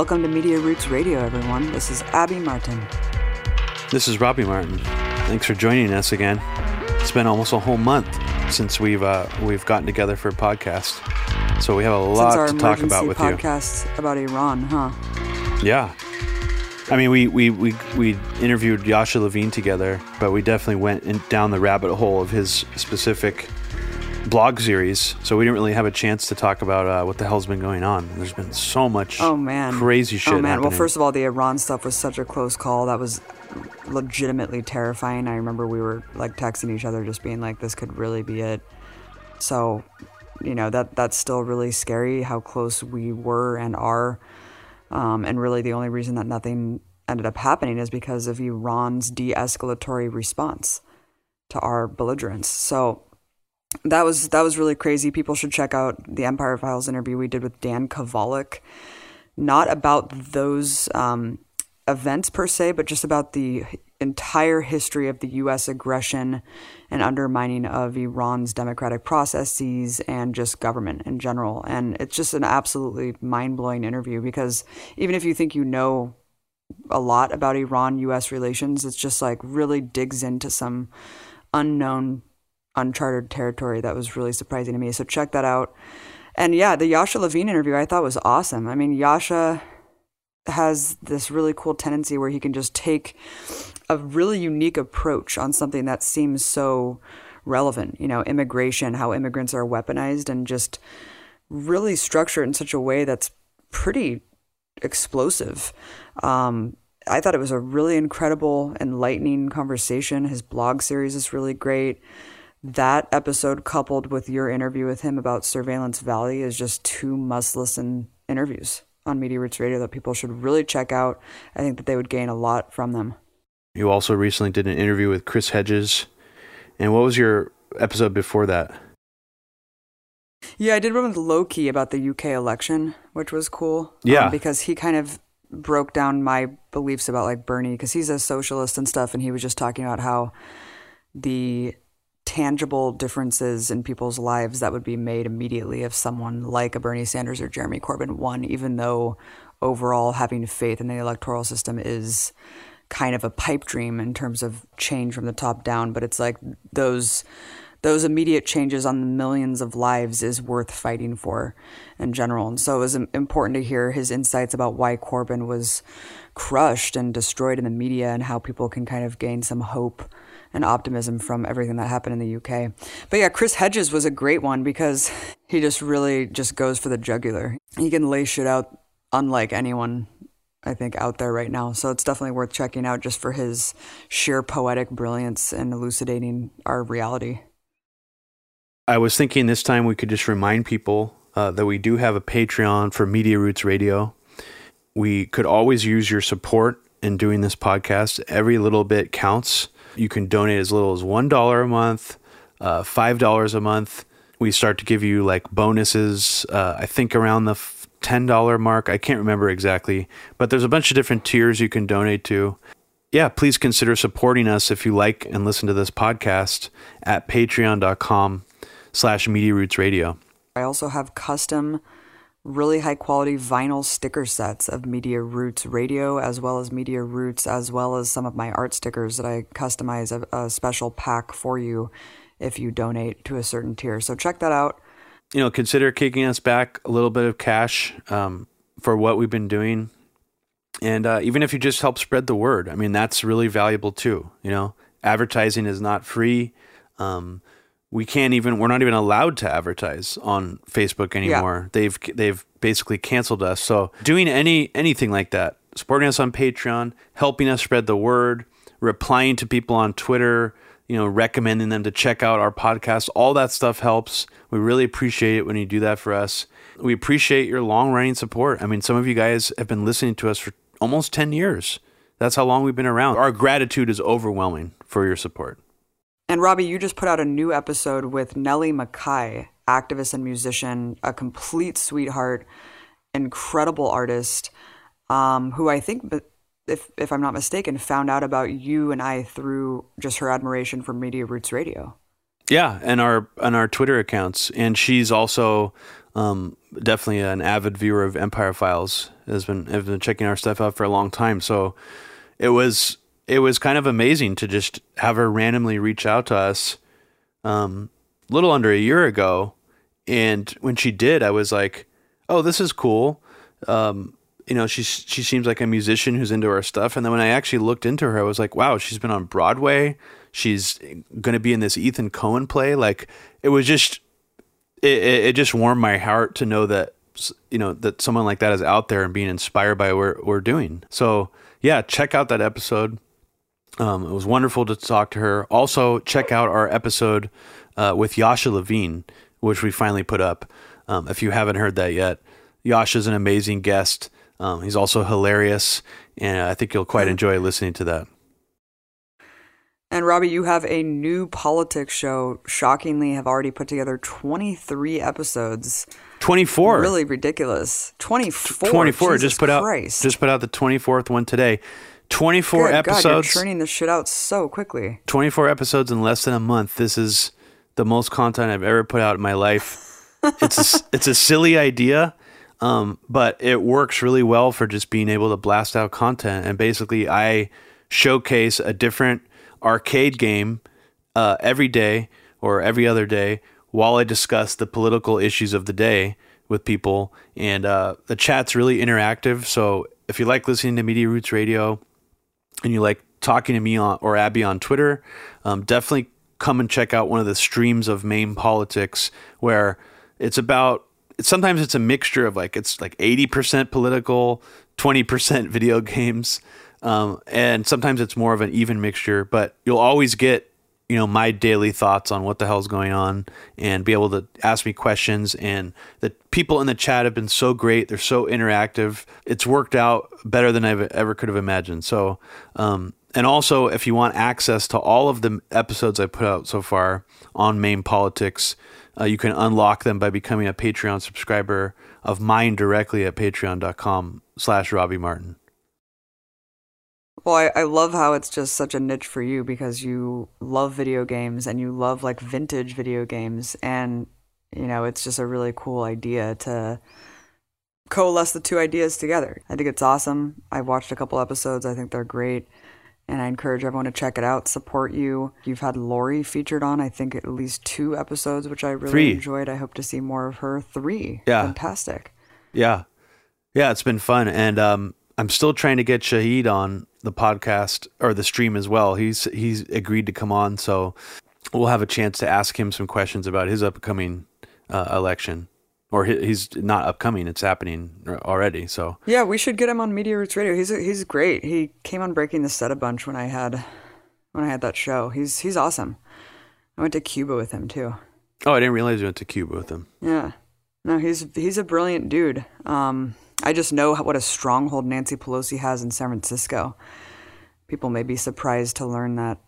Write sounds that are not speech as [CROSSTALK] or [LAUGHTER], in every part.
Welcome to Media Roots Radio, everyone. This is Abby Martin. This is Robbie Martin. Thanks for joining us again. It's been almost a whole month since we've uh, we've gotten together for a podcast, so we have a lot to talk about with podcast you. about Iran, huh? Yeah. I mean, we, we, we, we interviewed Yasha Levine together, but we definitely went in, down the rabbit hole of his specific blog series, so we didn't really have a chance to talk about uh, what the hell's been going on. There's been so much oh man crazy shit. Oh man! Happening. Well, first of all, the Iran stuff was such a close call. That was legitimately terrifying. I remember we were like texting each other, just being like, "This could really be it." So, you know that that's still really scary how close we were and are, um, and really the only reason that nothing ended up happening is because of Iran's de-escalatory response to our belligerence. So that was that was really crazy. People should check out the Empire Files interview we did with Dan Kovalik, not about those um, events per se, but just about the entire history of the U.S. aggression and undermining of Iran's democratic processes and just government in general. And it's just an absolutely mind blowing interview because even if you think you know a lot about Iran U.S. relations, it's just like really digs into some unknown uncharted territory that was really surprising to me. So check that out. And yeah, the Yasha Levine interview I thought was awesome. I mean, Yasha has this really cool tendency where he can just take a really unique approach on something that seems so relevant, you know, immigration, how immigrants are weaponized and just really structure it in such a way that's pretty explosive. Um, I thought it was a really incredible, enlightening conversation. His blog series is really great that episode coupled with your interview with him about Surveillance Valley is just two must listen interviews on Media Roots Radio that people should really check out. I think that they would gain a lot from them. You also recently did an interview with Chris Hedges. And what was your episode before that? Yeah, I did one with Loki about the UK election, which was cool. Yeah. Um, because he kind of broke down my beliefs about like Bernie, because he's a socialist and stuff. And he was just talking about how the tangible differences in people's lives that would be made immediately if someone like a Bernie Sanders or Jeremy Corbyn won, even though overall having faith in the electoral system is kind of a pipe dream in terms of change from the top down. But it's like those those immediate changes on the millions of lives is worth fighting for in general. And so it was important to hear his insights about why Corbyn was crushed and destroyed in the media and how people can kind of gain some hope and optimism from everything that happened in the UK. But yeah, Chris Hedges was a great one because he just really just goes for the jugular. He can lay shit out unlike anyone I think out there right now. So it's definitely worth checking out just for his sheer poetic brilliance in elucidating our reality. I was thinking this time we could just remind people uh, that we do have a Patreon for Media Roots Radio. We could always use your support in doing this podcast. Every little bit counts. You can donate as little as $1 a month, uh, $5 a month. We start to give you like bonuses, uh, I think around the $10 mark. I can't remember exactly, but there's a bunch of different tiers you can donate to. Yeah, please consider supporting us if you like and listen to this podcast at patreon.com slash media roots radio. I also have custom really high quality vinyl sticker sets of Media Roots Radio, as well as Media Roots, as well as some of my art stickers that I customize a, a special pack for you if you donate to a certain tier. So check that out. You know, consider kicking us back a little bit of cash um, for what we've been doing. And uh, even if you just help spread the word, I mean, that's really valuable too. You know, advertising is not free. Um, we can't even we're not even allowed to advertise on Facebook anymore. Yeah. They've they've basically canceled us. So doing any anything like that, supporting us on Patreon, helping us spread the word, replying to people on Twitter, you know, recommending them to check out our podcast, all that stuff helps. We really appreciate it when you do that for us. We appreciate your long running support. I mean, some of you guys have been listening to us for almost 10 years. That's how long we've been around. Our gratitude is overwhelming for your support. And Robbie, you just put out a new episode with Nellie McKay, activist and musician, a complete sweetheart, incredible artist, um, who I think, if if I'm not mistaken, found out about you and I through just her admiration for Media Roots Radio. Yeah, and our on our Twitter accounts, and she's also um, definitely an avid viewer of Empire Files. Has been has been checking our stuff out for a long time. So it was it was kind of amazing to just have her randomly reach out to us, um, a little under a year ago, and when she did, I was like, "Oh, this is cool." Um, you know, she she seems like a musician who's into our stuff. And then when I actually looked into her, I was like, "Wow, she's been on Broadway." she's going to be in this Ethan Coen play. Like it was just, it, it just warmed my heart to know that, you know, that someone like that is out there and being inspired by what we're doing. So yeah, check out that episode. Um, it was wonderful to talk to her. Also, check out our episode uh, with Yasha Levine, which we finally put up. Um, if you haven't heard that yet, Yasha's an amazing guest. Um, he's also hilarious, and I think you'll quite enjoy listening to that. And Robbie, you have a new politics show. Shockingly, have already put together 23 episodes. 24. Really ridiculous. 24. 24. Jesus just put Christ. out just put out the 24th one today. 24 Good episodes. God, you're churning this shit out so quickly. 24 episodes in less than a month. This is the most content I've ever put out in my life. [LAUGHS] it's a, it's a silly idea, um, but it works really well for just being able to blast out content. And basically, I showcase a different arcade game uh, every day or every other day while I discuss the political issues of the day with people. And uh, the chat's really interactive. So if you like listening to Media Roots Radio and you like talking to me on or Abby on Twitter, um, definitely come and check out one of the streams of Maine politics where it's about sometimes it's a mixture of like it's like 80% political 20% [LAUGHS] video games um, and sometimes it's more of an even mixture, but you'll always get, you know, my daily thoughts on what the hell's going on and be able to ask me questions. And the people in the chat have been so great. They're so interactive. It's worked out better than I ever could have imagined. So, um, and also, if you want access to all of the episodes I put out so far on main politics, uh, you can unlock them by becoming a Patreon subscriber of mine directly at patreon.com slash Robbie Martin. Well, I, I love how it's just such a niche for you because you love video games and you love like vintage video games. And, you know, it's just a really cool idea to coalesce the two ideas together. I think it's awesome. I've watched a couple episodes, I think they're great. And I encourage everyone to check it out, support you. You've had Lori featured on, I think, at least two episodes, which I really Three. enjoyed. I hope to see more of her. Three. Yeah. Fantastic. Yeah. Yeah, it's been fun. And um, I'm still trying to get Shahid on the podcast or the stream as well. He's he's agreed to come on, so we'll have a chance to ask him some questions about his upcoming uh, election. Or he, he's not upcoming; it's happening already. So Yeah, we should get him on Media Roots Radio. He's he's great. He came on Breaking the Set a bunch when I had when I had that show. He's he's awesome. I went to Cuba with him too. oh, I didn't realize you went to Cuba with him. Yeah. No, he's he's a brilliant dude. Um, I just know what a stronghold Nancy Pelosi has in San Francisco. People may be surprised to learn that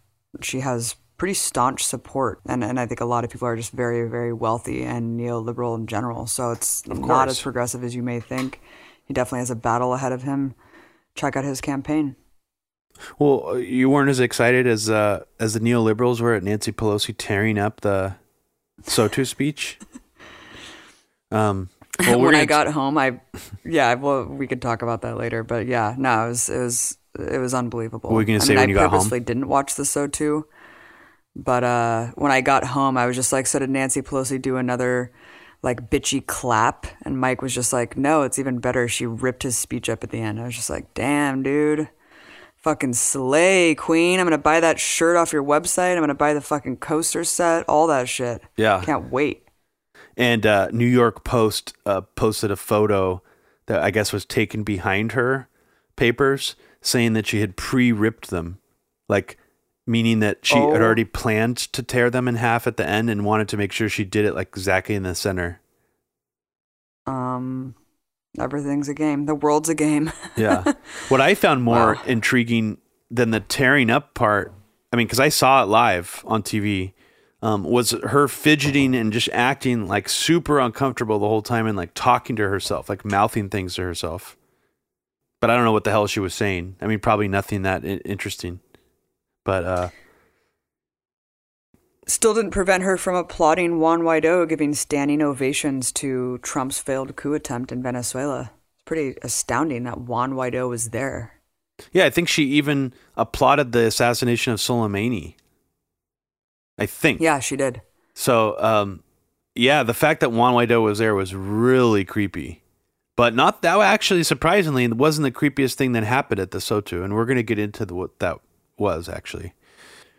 she has pretty staunch support, and and I think a lot of people are just very very wealthy and neoliberal in general. So it's not as progressive as you may think. He definitely has a battle ahead of him. Check out his campaign. Well, uh, you weren't as excited as uh, as the neoliberals were at Nancy Pelosi tearing up the SOTU speech. [LAUGHS] Um, [LAUGHS] well, when I got home, I yeah, well, we could talk about that later. But yeah, no, it was it was it was unbelievable. What were you gonna I say mean, when I you got home? purposely didn't watch the SOTU, but uh, when I got home, I was just like, so did Nancy Pelosi do another like bitchy clap? And Mike was just like, no, it's even better. She ripped his speech up at the end. I was just like, damn, dude. Fucking slay, queen. I'm gonna buy that shirt off your website. I'm gonna buy the fucking coaster set, all that shit. Yeah. Can't wait. And uh, New York Post uh, posted a photo that I guess was taken behind her papers, saying that she had pre-ripped them, like meaning that she Oh. had already planned to tear them in half at the end and wanted to make sure she did it like exactly in the center. Um, everything's a game. The world's a game. [LAUGHS] Yeah. what I found more Wow. intriguing than the tearing up part, I mean, because I saw it live on TV, um, was her fidgeting and just acting like super uncomfortable the whole time and like talking to herself, like mouthing things to herself. But I don't know what the hell she was saying. I mean, probably nothing that interesting. But uh, Still didn't prevent her from applauding Juan Guaido giving standing ovations to Trump's failed coup attempt in Venezuela. It's pretty astounding that Juan Guaido was there. Yeah, I think she even applauded the assassination of Soleimani. I think. Yeah, she did. So, um, yeah, the fact that Juan Guaido was there was really creepy. But not that actually surprisingly it wasn't the creepiest thing that happened at the SOTU, and we're going to get into the, what that was actually.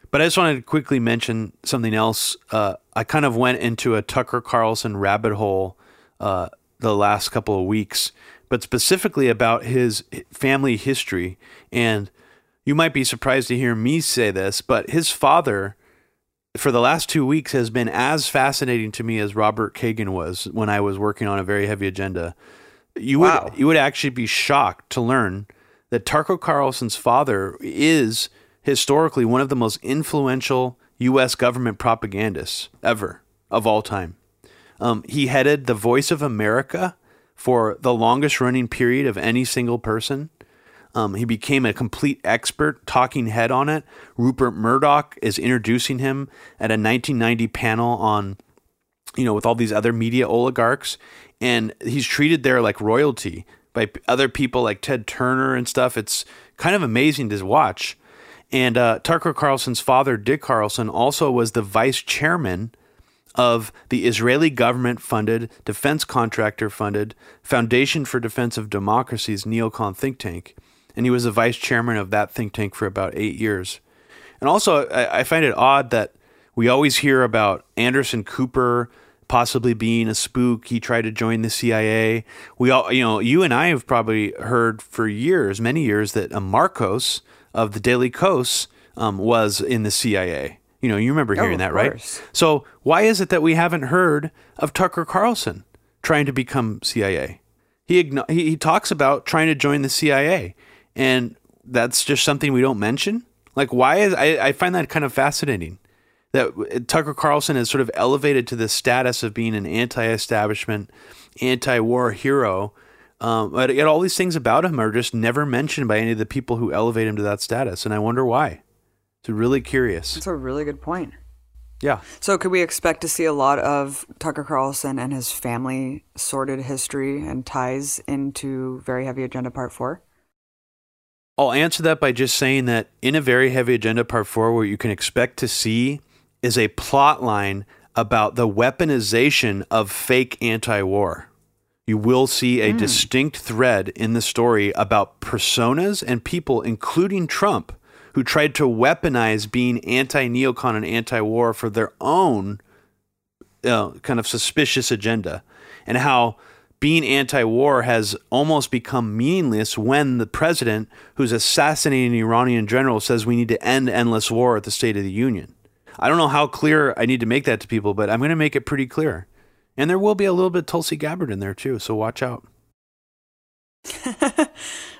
But I just wanted to quickly mention something else. Uh, I kind of went into a Tucker Carlson rabbit hole uh, the last couple of weeks, but specifically about his family history. And you might be surprised to hear me say this, but his father, for the last two weeks, has been as fascinating to me as Robert Kagan was when I was working on a very heavy agenda. You Wow. would you would actually be shocked to learn that Tucker Carlson's father is historically one of the most influential U.S. government propagandists ever of all time. Um, he headed the Voice of America for the longest running period of any single person. Um, he became a complete expert, talking head on it. Rupert Murdoch is introducing him at a 1990 panel on, you know, with all these other media oligarchs, and he's treated there like royalty by other people like Ted Turner and stuff. It's kind of amazing to watch. And uh, Tucker Carlson's father, Dick Carlson, also was the vice chairman of the Israeli government funded, defense contractor funded Foundation for Defense of Democracy's neocon think tank. And he was the vice chairman of that think tank for about eight years. And also, I, I find it odd that we always hear about Anderson Cooper possibly being a spook. He tried to join the CIA. We all, you know, you and I have probably heard for years, many years, that uh, Markos of the Daily Kos um, was in the CIA. You know, you remember hearing of that, right? course. So why is it that we haven't heard of Tucker Carlson trying to become CIA? He, igno- he he talks about trying to join the CIA, and that's just something we don't mention. Like, why is I, I find that kind of fascinating that Tucker Carlson is sort of elevated to the status of being an anti-establishment, anti-war hero. Um, but yet all these things about him are just never mentioned by any of the people who elevate him to that status, and I wonder why. It's really curious. That's a really good point. Yeah. So, could we expect to see a lot of Tucker Carlson and his family sordid history and ties into Very Heavy Agenda Part 4? I'll answer that by just saying that in a very heavy agenda part four, what you can expect to see is a plot line about the weaponization of fake anti war. You will see a distinct thread in the story about personas and people, including Trump, who tried to weaponize being anti neocon and anti war for their own uh, kind of suspicious agenda, and how being anti war has almost become meaningless when the president, who's assassinating an Iranian general, says we need to end endless war at the State of the Union. I don't know how clear I need to make that to people, but I'm going to make it pretty clear. And there will be a little bit of Tulsi Gabbard in there too, so watch out. [LAUGHS]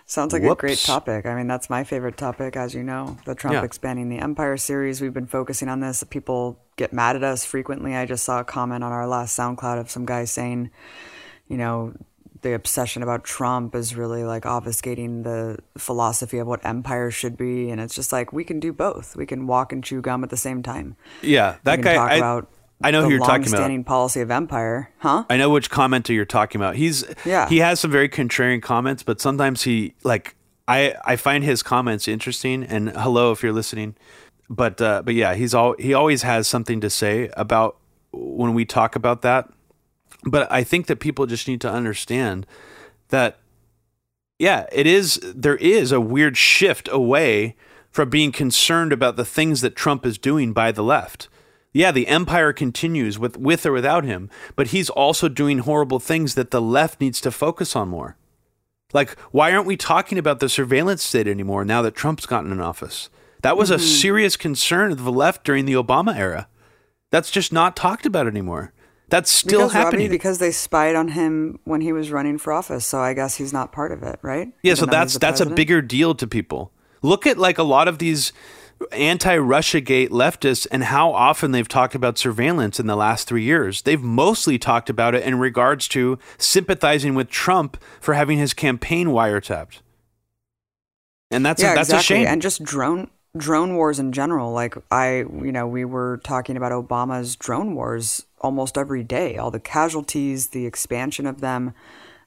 Sounds like a great topic. I mean, that's my favorite topic, as you know, the Trump Yeah. expanding the empire series. We've been focusing on this. People get mad at us frequently. I just saw a comment on our last SoundCloud of some guy saying, you know, the obsession about Trump is really like obfuscating the philosophy of what empire should be. And it's just like, we can do both. We can walk and chew gum at the same time. Yeah, that can guy. talk I, about I know the who you're talking about. long-standing policy of empire, huh? I know which commenter you're talking about. He's Yeah. He has some very contrarian comments, but sometimes he like I I find his comments interesting. And hello if you're listening, but uh, but yeah, he's all he always has something to say about when we talk about that. But I think that people just need to understand that yeah, it is there is a weird shift away from being concerned about the things that Trump is doing by the left. Yeah, the empire continues with with or without him, but he's also doing horrible things that the left needs to focus on more. Like, why aren't we talking about the surveillance state anymore now that Trump's gotten in office? That was a mm-hmm. serious concern of the left during the Obama era. That's just not talked about anymore. That's still because, Robbie, happening. because they spied on him when he was running for office. So I guess he's not part of it, right? Yeah, Even so that's that's a bigger deal to people. Look at like a lot of these anti-Russia gate leftists and how often they've talked about surveillance in the last 3 years. They've mostly talked about it in regards to sympathizing with Trump for having his campaign wiretapped. And that's yeah, a, that's exactly. a shame. And just drone drone wars in general. Like I, you know, we were talking about Obama's drone wars almost every day, all the casualties, the expansion of them.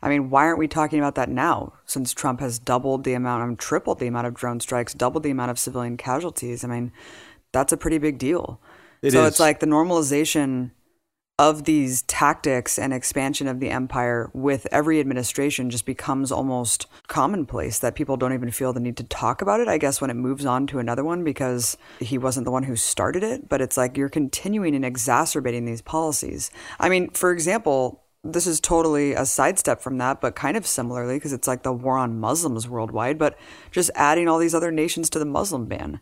I mean, why aren't we talking about that now? Since Trump has doubled the amount, um, tripled the amount of drone strikes, doubled the amount of civilian casualties. I mean, that's a pretty big deal. It so is. it's like the normalization of these tactics and expansion of the empire with every administration just becomes almost commonplace that people don't even feel the need to talk about it, I guess, when it moves on to another one because he wasn't the one who started it. But it's like you're continuing and exacerbating these policies. I mean, for example, this is totally a sidestep from that, but kind of similarly because it's like the war on Muslims worldwide, but just adding all these other nations to the Muslim ban.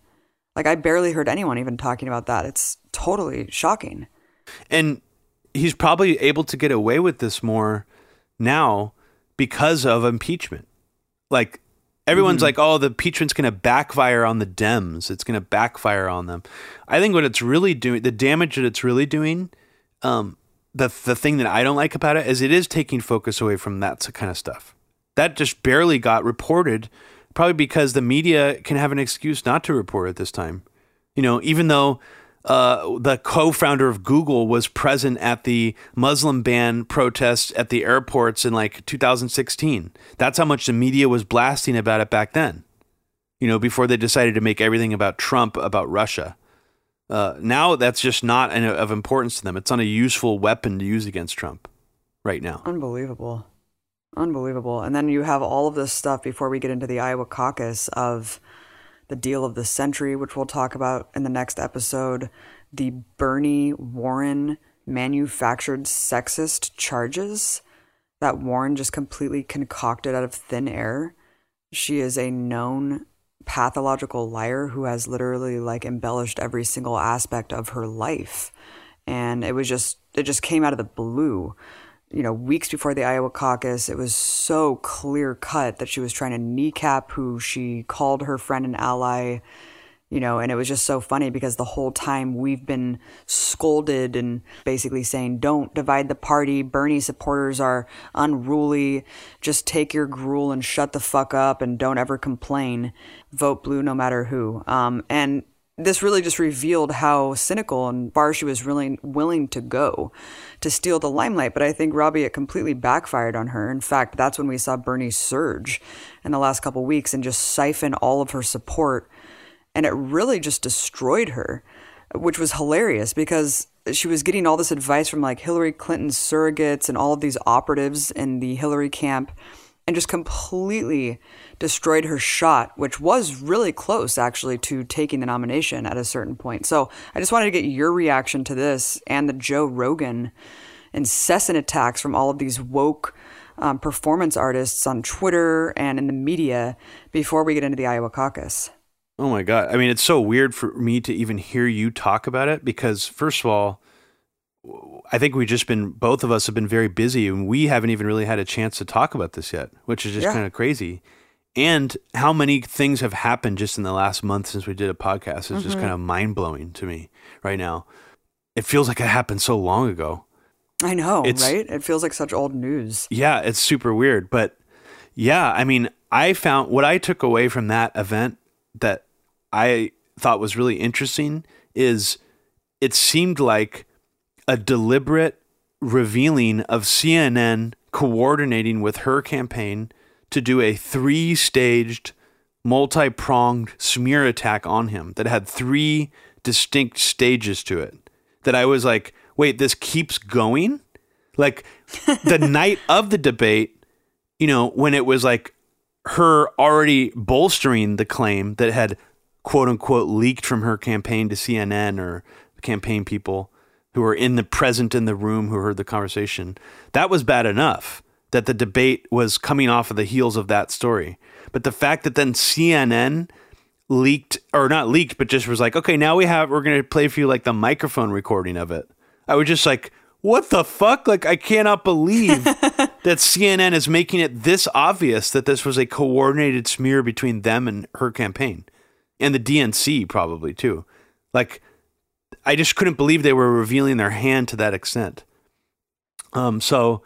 Like, I barely heard anyone even talking about that. It's totally shocking. And he's probably able to get away with this more now because of impeachment. Like everyone's mm-hmm. like, "Oh, the impeachment's going to backfire on the Dems. It's going to backfire on them." I think what it's really doing, the damage that it's really doing, um, the the thing that I don't like about it is it is taking focus away from that kind of stuff. That just barely got reported, probably because the media can have an excuse not to report it this time. You know, even though uh, the co-founder of Google was present at the Muslim ban protests at the airports in like 2016. That's how much the media was blasting about it back then. You know, before they decided to make everything about Trump about Russia. Uh, now that's just not an, of importance to them. It's not a useful weapon to use against Trump right now. Unbelievable, unbelievable. And then you have all of this stuff before we get into the Iowa caucus of the deal of the century, which we'll talk about in the next episode, the Bernie Warren manufactured sexist charges that Warren just completely concocted out of thin air. She is a known pathological liar who has literally like embellished every single aspect of her life. And it was just, it just came out of the blue you know, weeks before the Iowa caucus, it was so clear cut that she was trying to kneecap who she called her friend and ally, you know, and it was just so funny because the whole time we've been scolded and basically saying, don't divide the party. Bernie supporters are unruly. Just take your gruel and shut the fuck up and don't ever complain. Vote blue no matter who. Um, and this really just revealed how cynical and far she was really willing to go to steal the limelight. But I think Robbie, it completely backfired on her. In fact, that's when we saw Bernie surge in the last couple weeks and just siphon all of her support. And it really just destroyed her, which was hilarious because she was getting all this advice from like Hillary Clinton's surrogates and all of these operatives in the Hillary camp and just completely destroyed her shot, which was really close actually to taking the nomination at a certain point. So I just wanted to get your reaction to this and the Joe Rogan incessant attacks from all of these woke um, performance artists on Twitter and in the media before we get into the Iowa caucus. Oh my God. I mean, it's so weird for me to even hear you talk about it because, first of all, I think we've just been both of us have been very busy and we haven't even really had a chance to talk about this yet, which is just yeah. kind of crazy. And how many things have happened just in the last month since we did a podcast is mm-hmm. just kind of mind blowing to me right now. It feels like it happened so long ago. I know, it's, right? It feels like such old news. Yeah, it's super weird. But yeah, I mean, I found what I took away from that event that I thought was really interesting is it seemed like a deliberate revealing of CNN coordinating with her campaign to do a three staged, multi pronged smear attack on him that had three distinct stages to it. That I was like, wait, this keeps going? Like [LAUGHS] the night of the debate, you know, when it was like her already bolstering the claim that had quote unquote leaked from her campaign to CNN or campaign people who were in the present in the room who heard the conversation. That was bad enough that the debate was coming off of the heels of that story. But the fact that then CNN leaked or not leaked, but just was like, okay, now we have we're gonna play for you like the microphone recording of it. I was just like, what the fuck? Like I cannot believe [LAUGHS] that CNN is making it this obvious that this was a coordinated smear between them and her campaign. And the DNC probably too. Like I just couldn't believe they were revealing their hand to that extent. Um, so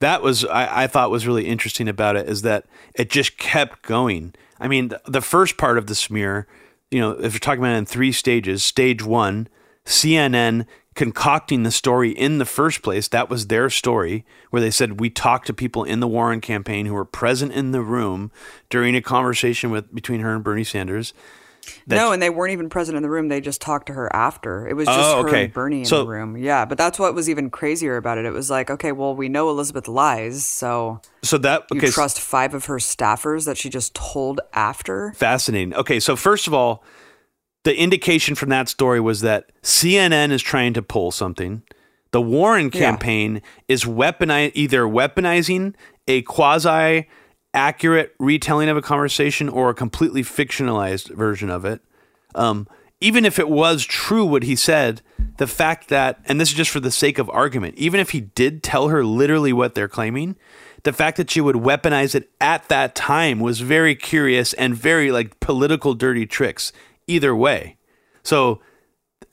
that was I, I thought was really interesting about it is that it just kept going. I mean, the, the first part of the smear, you know, if you're talking about in three stages, stage one, CNN concocting the story in the first place. That was their story, where they said we talked to people in the Warren campaign who were present in the room during a conversation with between her and Bernie Sanders. No, and they weren't even present in the room. They just talked to her after. It was just Oh, her okay. and Bernie in So- the room. Yeah, but that's what was even crazier about it. It was like, okay, well, we know Elizabeth lies, so So that you trust five of her staffers that she just told after. fascinating. Okay, so first of all, the indication from that story was that CNN is trying to pull something. The Warren Yeah. campaign is weaponi- either weaponizing a quasi accurate retelling of a conversation or a completely fictionalized version of it. Um, even if it was true what he said, the fact that, and this is just for the sake of argument, even if he did tell her literally what they're claiming, the fact that she would weaponize it at that time was very curious and very like political dirty tricks either way. So,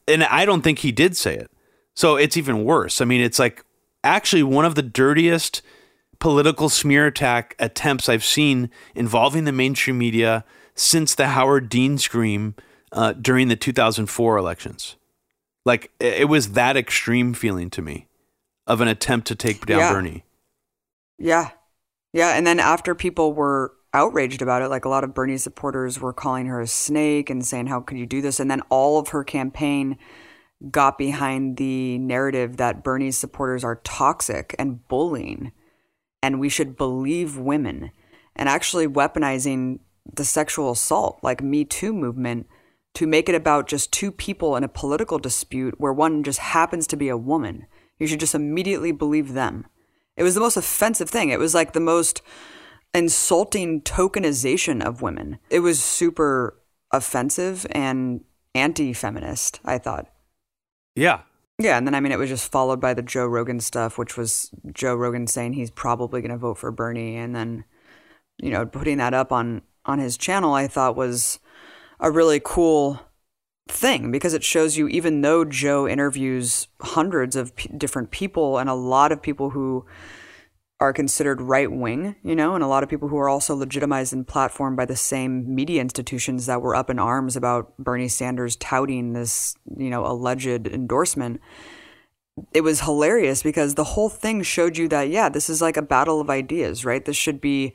and I don't think he did say it. So it's even worse. I mean, it's like actually one of the dirtiest political smear attack attempts I've seen involving the mainstream media since the Howard Dean scream uh, during the 2004 elections. Like it was that extreme feeling to me of an attempt to take down Yeah. Bernie. Yeah. Yeah. And then after people were outraged about it, like a lot of Bernie supporters were calling her a snake and saying, How could you do this? And then all of her campaign got behind the narrative that Bernie's supporters are toxic and bullying and we should believe women and actually weaponizing the sexual assault, like Me Too movement, to make it about just two people in a political dispute where one just happens to be a woman. You should just immediately believe them. It was the most offensive thing. It was like the most insulting tokenization of women. It was super offensive and anti feminist, I thought. Yeah. Yeah, and then I mean, it was just followed by the Joe Rogan stuff, which was Joe Rogan saying he's probably going to vote for Bernie, and then you know putting that up on on his channel, I thought was a really cool thing because it shows you even though Joe interviews hundreds of p- different people and a lot of people who are considered right wing, you know, and a lot of people who are also legitimized and platformed by the same media institutions that were up in arms about Bernie Sanders touting this, you know, alleged endorsement. It was hilarious because the whole thing showed you that, yeah, this is like a battle of ideas, right? This should be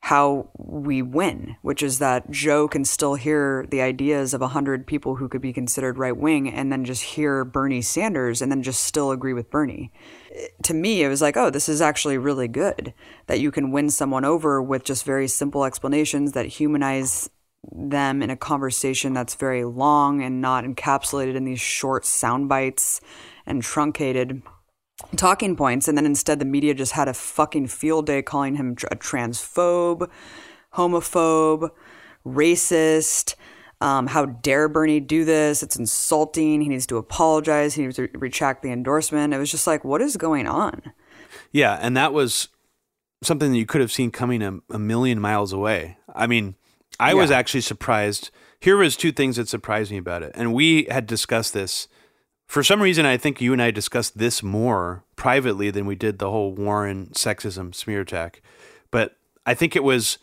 how we win, which is that Joe can still hear the ideas of 100 people who could be considered right wing and then just hear Bernie Sanders and then just still agree with Bernie. To me, it was like, oh, this is actually really good that you can win someone over with just very simple explanations that humanize them in a conversation that's very long and not encapsulated in these short sound bites and truncated talking points and then instead the media just had a fucking field day calling him a transphobe homophobe racist um, how dare bernie do this it's insulting he needs to apologize he needs to retract the endorsement it was just like what is going on Yeah, and that was something that you could have seen coming a, a million miles away. I mean, I was actually surprised. Here was two things that surprised me about it, and we had discussed this. For some reason, I think you and I discussed this more privately than we did the whole Warren sexism smear attack. But I think it was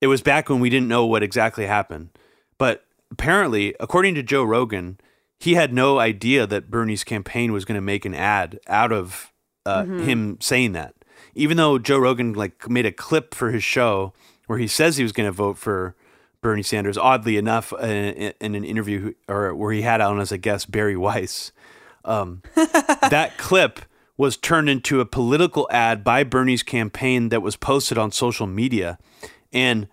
it was back when we didn't know what exactly happened. But apparently, according to Joe Rogan, he had no idea that Bernie's campaign was going to make an ad out of uh, him saying that. Even though Joe Rogan like made a clip for his show where he says he was going to vote for Bernie Sanders, oddly enough, in, in an interview or where he had on as a guest Bari Weiss. Um, [LAUGHS] that clip was turned into a political ad by Bernie's campaign that was posted on social media. And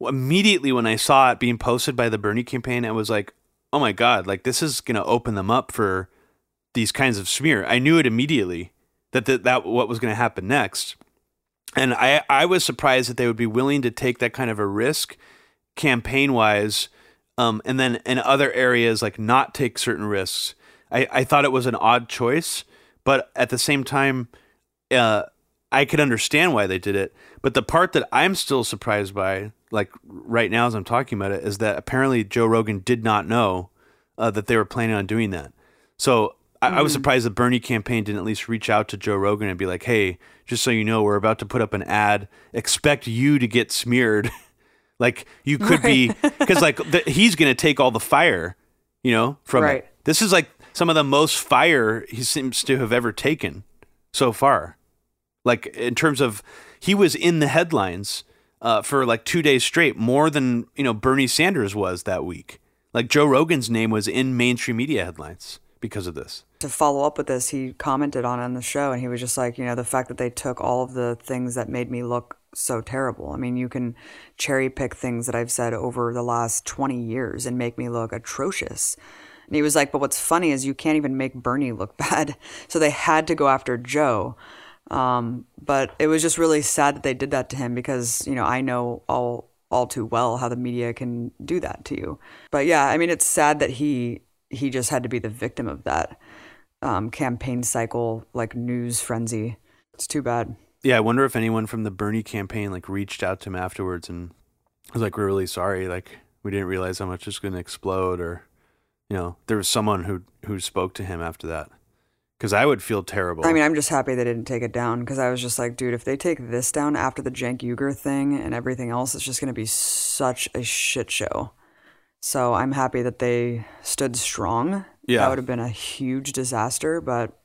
immediately when I saw it being posted by the Bernie campaign, I was like, oh my God, like this is going to open them up for these kinds of smear. I knew it immediately that that, that what was going to happen next. And I, I was surprised that they would be willing to take that kind of a risk campaign wise. Um, and then in other areas, like not take certain risks. I, I thought it was an odd choice, but at the same time, uh, I could understand why they did it. But the part that I'm still surprised by, like right now as I'm talking about it, is that apparently Joe Rogan did not know uh, that they were planning on doing that. So I, I was surprised the Bernie campaign didn't at least reach out to Joe Rogan and be like, "Hey, just so you know, we're about to put up an ad. Expect you to get smeared." Like you could be because like the, he's going to take all the fire, you know, from Right. it. This is like some of the most fire he seems to have ever taken so far. Like in terms of he was in the headlines uh, for like two days straight, more than you know Bernie Sanders was that week. Like Joe Rogan's name was in mainstream media headlines because of this. to follow up with this, he commented on it on the show, and he was just like, you know, the fact that they took all of the things that made me look so terrible. I mean, you can cherry pick things that I've said over the last 20 years and make me look atrocious. And he was like, but what's funny is you can't even make Bernie look [LAUGHS] bad. So they had to go after Joe. Um, but it was just really sad that they did that to him because, you know, I know all all too well how the media can do that to you. But yeah, I mean, it's sad that he he just had to be the victim of that um, campaign cycle, like news frenzy. It's too bad. Yeah, I wonder if anyone from the Bernie campaign like reached out to him afterwards and was like, "We're really sorry. Like, we didn't realize how much it's going to explode." Or, you know, there was someone who who spoke to him after that. Because I would feel terrible. I mean, I'm just happy they didn't take it down because I was just like, dude, if they take this down after the Cenk Uygur thing and everything else, it's just going to be such a shit show. So I'm happy that they stood strong. Yeah. That would have been a huge disaster, but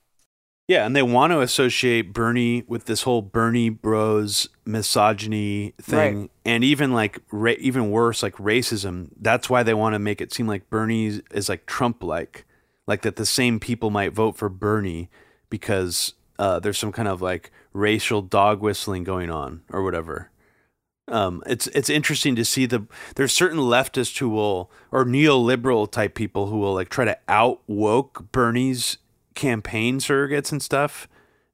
yeah, and they want to associate Bernie with this whole Bernie Bros misogyny thing, Right. and even like ra- even worse, like racism. That's why they want to make it seem like Bernie is like Trump-like, like that the same people might vote for Bernie because uh, there's some kind of like racial dog whistling going on or whatever. Um, it's it's interesting to see the there's certain leftists who will or neoliberal type people who will like try to out woke Bernie's campaign surrogates and stuff,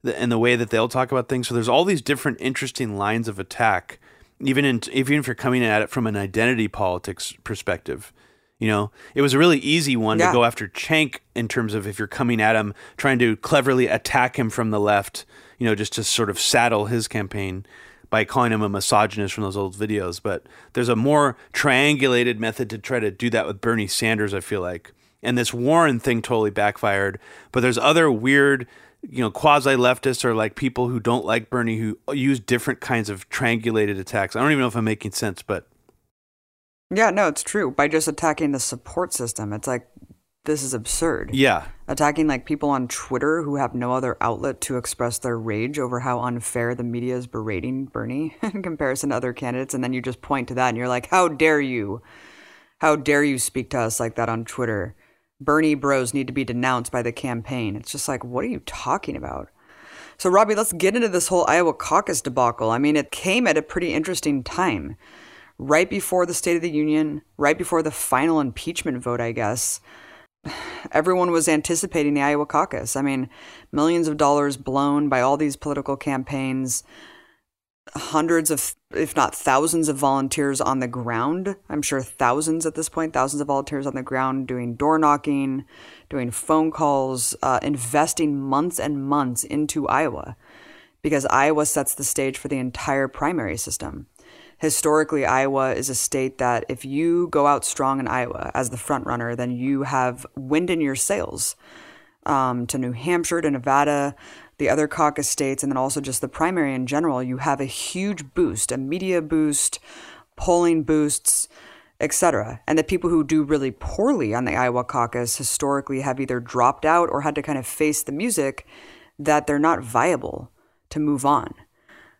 and the way that they'll talk about things. So there's all these different interesting lines of attack, even in even if you're coming at it from an identity politics perspective. You know, it was a really easy one Yeah. to go after Cenk in terms of if you're coming at him, trying to cleverly attack him from the left, you know, just to sort of saddle his campaign by calling him a misogynist from those old videos. But there's a more triangulated method to try to do that with Bernie Sanders, I feel like. And this Warren thing totally backfired. But there's other weird, you know, quasi leftists or like people who don't like Bernie who use different kinds of triangulated attacks. I don't even know if I'm making sense, but yeah, no, it's true. By just attacking the support system, it's like this is absurd. yeah. attacking like people on Twitter who have no other outlet to express their rage over how unfair the media is berating Bernie [LAUGHS] in comparison to other candidates, and then you just point to that and you're like, "How dare you? How dare you speak to us like that on Twitter? Bernie bros need to be denounced by the campaign." It's just like, what are you talking about? So, Robbie, let's get into this whole Iowa caucus debacle. I mean, it came at a pretty interesting time. Right before the State of the Union, right before the final impeachment vote, I guess everyone was anticipating the Iowa caucus. I mean, millions of dollars blown by all these political campaigns, hundreds of, if not thousands of volunteers on the ground. I'm sure thousands at this point, thousands of volunteers on the ground doing door knocking, doing phone calls, uh, investing months and months into Iowa because Iowa sets the stage for the entire primary system. Historically, Iowa is a state that if you go out strong in Iowa as the front runner, then you have wind in your sails um, to New Hampshire, to Nevada, the other caucus states, and then also just the primary in general. You have a huge boost, a media boost, polling boosts, etc. And the people who do really poorly on the Iowa caucus historically have either dropped out or had to kind of face the music that they're not viable to move on.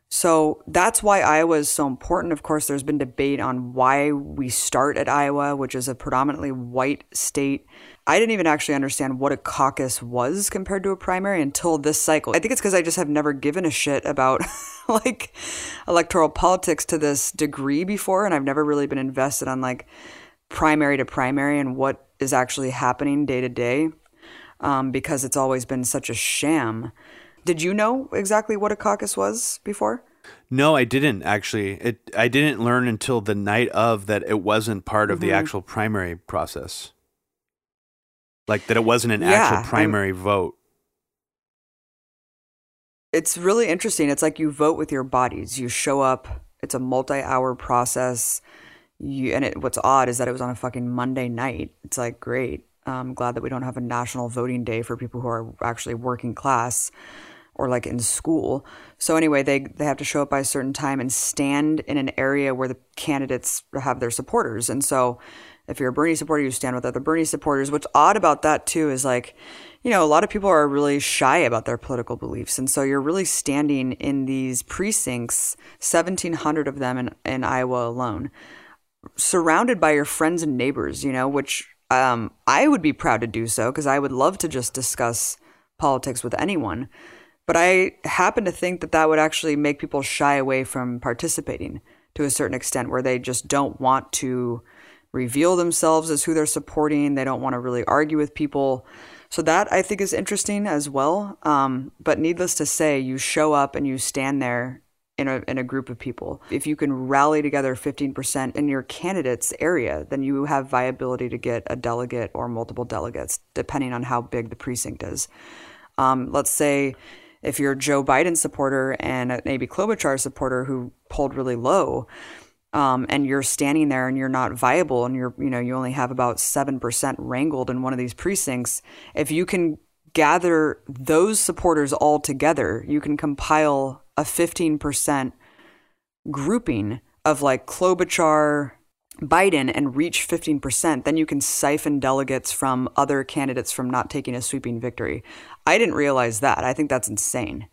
So that's why Iowa is so important. Of course, there's been debate on why we start at Iowa, which is a predominantly white state. I didn't even actually understand what a caucus was compared to a primary until this cycle. I think it's because I just have never given a shit about [LAUGHS] like electoral politics to this degree before, and I've never really been invested on like primary to primary and what is actually happening day to day um, because it's always been such a sham. Did you know exactly what a caucus was before? No, I didn't actually. It I didn't learn until the night of that it wasn't part of Mm-hmm. the actual primary process. Like that it wasn't an Yeah, actual I'm- primary vote. It's really interesting. It's like you vote with your bodies. You show up. It's a multi-hour process. You and it. What's odd is that it was on a fucking Monday night. It's like great. I'm glad that we don't have a national voting day for people who are actually working class. or like in school. So anyway, they they have to show up by a certain time and stand in an area where the candidates have their supporters. And so if you're a Bernie supporter, you stand with other Bernie supporters. What's odd about that too is like, you know, a lot of people are really shy about their political beliefs. And so you're really standing in these precincts, 1,700 of them in, in Iowa alone, surrounded by your friends and neighbors, you know, which um, I would be proud to do so because I would love to just discuss politics with anyone. But I happen to think that that would actually make people shy away from participating to a certain extent, where they just don't want to reveal themselves as who they're supporting. They don't want to really argue with people. So that I think is interesting as well. Um, but needless to say, you show up and you stand there in a, in a group of people. If you can rally together 15% in your candidate's area, then you have viability to get a delegate or multiple delegates, depending on how big the precinct is. Um, let's say if you're a Joe Biden supporter and a maybe Klobuchar supporter who pulled really low, um, and you're standing there and you're not viable and you're you know you only have about 7% wrangled in one of these precincts if you can gather those supporters all together you can compile a 15% grouping of like Klobuchar Biden and reach 15%, then you can siphon delegates from other candidates from not taking a sweeping victory. I didn't realize that. I think that's insane.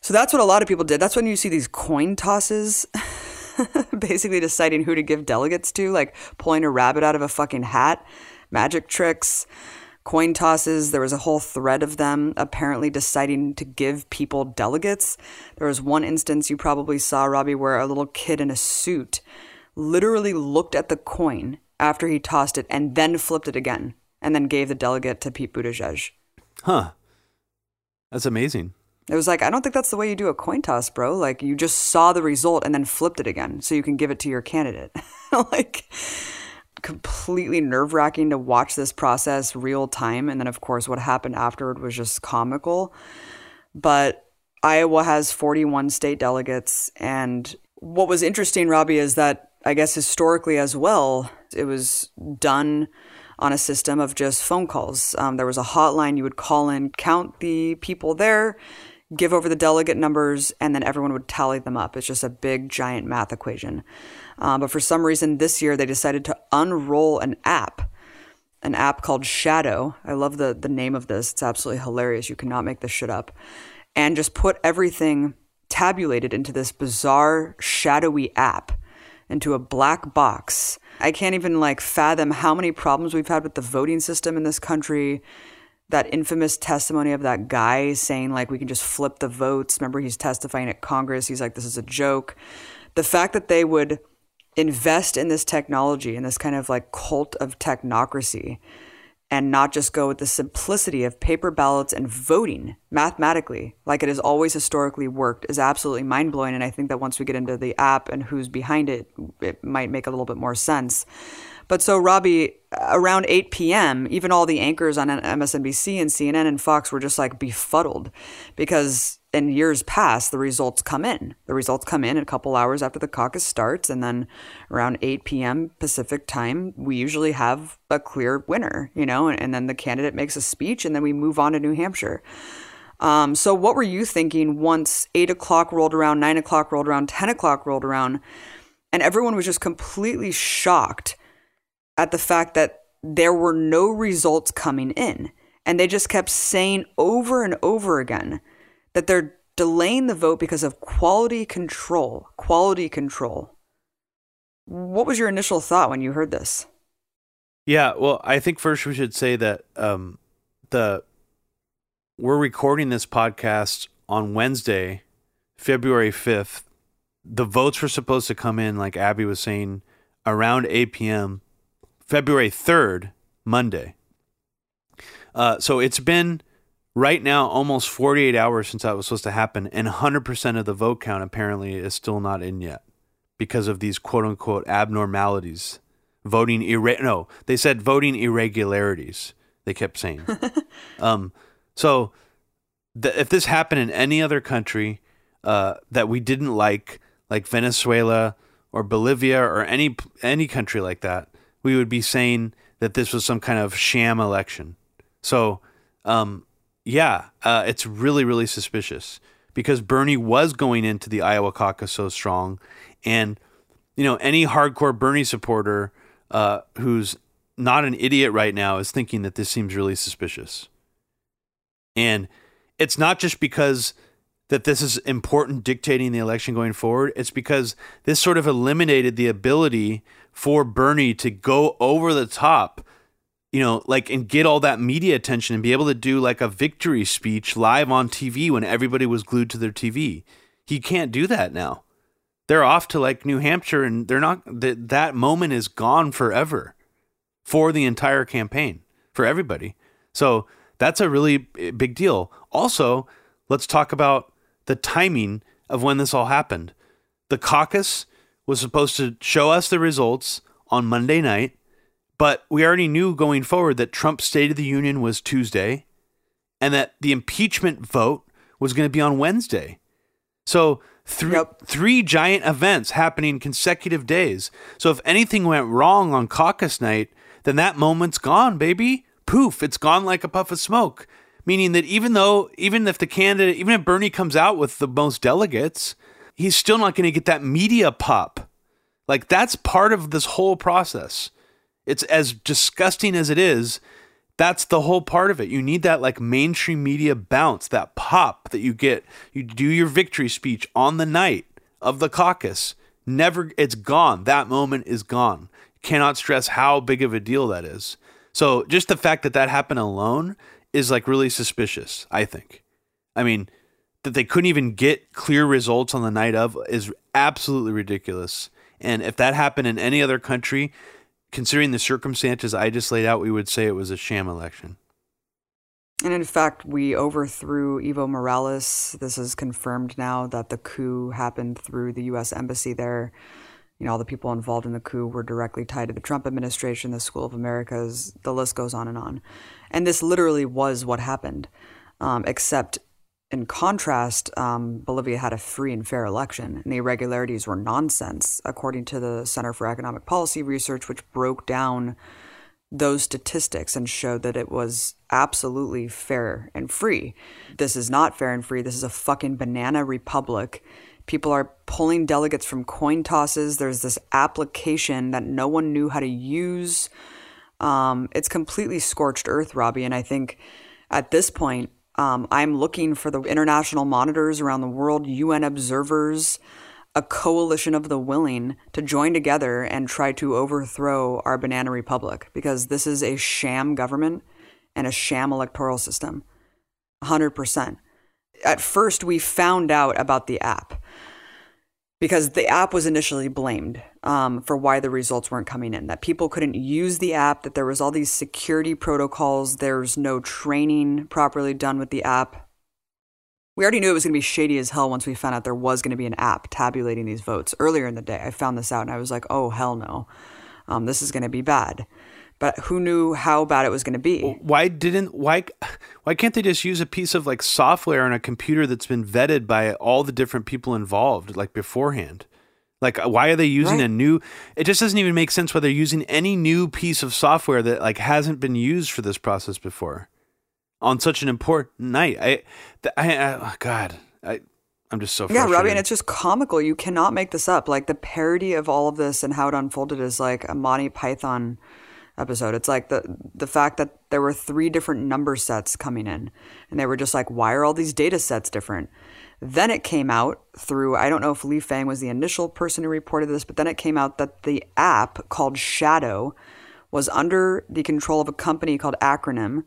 So that's what a lot of people did. That's when you see these coin tosses [LAUGHS] [LAUGHS] basically deciding who to give delegates to, like pulling a rabbit out of a fucking hat, magic tricks, coin tosses. There was a whole thread of them apparently deciding to give people delegates. There was one instance you probably saw, Robbie, where a little kid in a suit literally looked at the coin after he tossed it and then flipped it again and then gave the delegate to Pete Buttigieg. Huh. That's amazing. It was like, I don't think that's the way you do a coin toss, bro. Like, you just saw the result and then flipped it again so you can give it to your candidate. [LAUGHS] like, completely nerve wracking to watch this process real time. And then, of course, what happened afterward was just comical. But Iowa has 41 state delegates. And what was interesting, Robbie, is that I guess historically as well, it was done on a system of just phone calls. Um, there was a hotline you would call in, count the people there, give over the delegate numbers, and then everyone would tally them up. It's just a big, giant math equation. Um, but for some reason this year, they decided to unroll an app, an app called Shadow. I love the, the name of this. It's absolutely hilarious. You cannot make this shit up. And just put everything tabulated into this bizarre, shadowy app, into a black box. I can't even like fathom how many problems we've had with the voting system in this country that infamous testimony of that guy saying like we can just flip the votes. Remember he's testifying at Congress. He's like this is a joke. The fact that they would invest in this technology and this kind of like cult of technocracy and not just go with the simplicity of paper ballots and voting mathematically like it has always historically worked is absolutely mind-blowing and i think that once we get into the app and who's behind it it might make a little bit more sense but so, Robbie, around 8 p.m., even all the anchors on MSNBC and CNN and Fox were just like befuddled because in years past, the results come in. The results come in a couple hours after the caucus starts. And then around 8 p.m. Pacific time, we usually have a clear winner, you know, and, and then the candidate makes a speech and then we move on to New Hampshire. Um, so, what were you thinking once 8 o'clock rolled around, 9 o'clock rolled around, 10 o'clock rolled around, and everyone was just completely shocked at the fact that there were no results coming in. And they just kept saying over and over again that they're delaying the vote because of quality control. Quality control. What was your initial thought when you heard this? Yeah, well, I think first we should say that um, the we're recording this podcast on Wednesday, February fifth. The votes were supposed to come in, like Abby was saying, around eight p.m. February 3rd, Monday. Uh, so it's been right now almost 48 hours since that was supposed to happen, and 100% of the vote count apparently is still not in yet because of these quote unquote abnormalities. Voting irre- no, they said voting irregularities. They kept saying. [LAUGHS] um, so th- if this happened in any other country uh, that we didn't like, like Venezuela or Bolivia or any any country like that, we would be saying that this was some kind of sham election. So, um, yeah, uh, it's really, really suspicious because Bernie was going into the Iowa caucus so strong. And, you know, any hardcore Bernie supporter uh, who's not an idiot right now is thinking that this seems really suspicious. And it's not just because that this is important dictating the election going forward. It's because this sort of eliminated the ability for Bernie to go over the top, you know, like and get all that media attention and be able to do like a victory speech live on TV when everybody was glued to their TV. He can't do that now. They're off to like New Hampshire and they're not that that moment is gone forever for the entire campaign for everybody. So that's a really big deal. Also, let's talk about the timing of when this all happened. The caucus was supposed to show us the results on Monday night, but we already knew going forward that Trump's State of the Union was Tuesday and that the impeachment vote was going to be on Wednesday. So, three, yep. three giant events happening consecutive days. So, if anything went wrong on caucus night, then that moment's gone, baby. Poof, it's gone like a puff of smoke meaning that even though even if the candidate even if Bernie comes out with the most delegates, he's still not going to get that media pop. Like that's part of this whole process. It's as disgusting as it is, that's the whole part of it. You need that like mainstream media bounce, that pop that you get. You do your victory speech on the night of the caucus. Never it's gone. That moment is gone. Cannot stress how big of a deal that is. So just the fact that that happened alone is like really suspicious, I think. I mean, that they couldn't even get clear results on the night of is absolutely ridiculous. And if that happened in any other country, considering the circumstances I just laid out, we would say it was a sham election. And in fact, we overthrew Evo Morales. This is confirmed now that the coup happened through the U.S. Embassy there. You know, all the people involved in the coup were directly tied to the Trump administration, the School of Americas, the list goes on and on. And this literally was what happened, um, except in contrast, um, Bolivia had a free and fair election, and the irregularities were nonsense, according to the Center for Economic Policy Research, which broke down those statistics and showed that it was absolutely fair and free. This is not fair and free. This is a fucking banana republic. People are pulling delegates from coin tosses. There's this application that no one knew how to use um, it's completely scorched earth, Robbie. And I think at this point, um, I'm looking for the international monitors around the world, UN observers, a coalition of the willing to join together and try to overthrow our banana republic because this is a sham government and a sham electoral system. 100%. At first, we found out about the app because the app was initially blamed um, for why the results weren't coming in that people couldn't use the app that there was all these security protocols there's no training properly done with the app. We already knew it was going to be shady as hell once we found out there was going to be an app tabulating these votes earlier in the day. I found this out and i was like oh hell no. Um, this is going to be bad but who knew how bad it was going to be why didn't why why can't they just use a piece of like software on a computer that's been vetted by all the different people involved like beforehand like uh, why are they using right. a new it just doesn't even make sense why they're using any new piece of software that like hasn't been used for this process before on such an important night i i, I oh god i I'm just so yeah, Robbie, and it's just comical. You cannot make this up. Like the parody of all of this and how it unfolded is like a Monty Python episode. It's like the the fact that there were three different number sets coming in, and they were just like, why are all these data sets different? Then it came out through I don't know if Lee Fang was the initial person who reported this, but then it came out that the app called Shadow was under the control of a company called Acronym.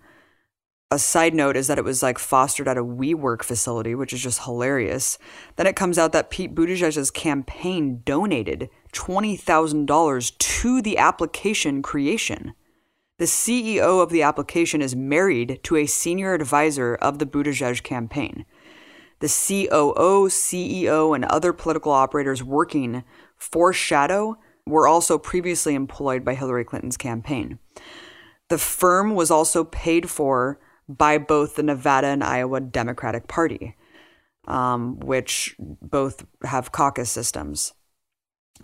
A side note is that it was like fostered at a WeWork facility, which is just hilarious. Then it comes out that Pete Buttigieg's campaign donated $20,000 to the application creation. The CEO of the application is married to a senior advisor of the Buttigieg campaign. The COO, CEO, and other political operators working for Shadow were also previously employed by Hillary Clinton's campaign. The firm was also paid for by both the Nevada and Iowa Democratic Party, um, which both have caucus systems.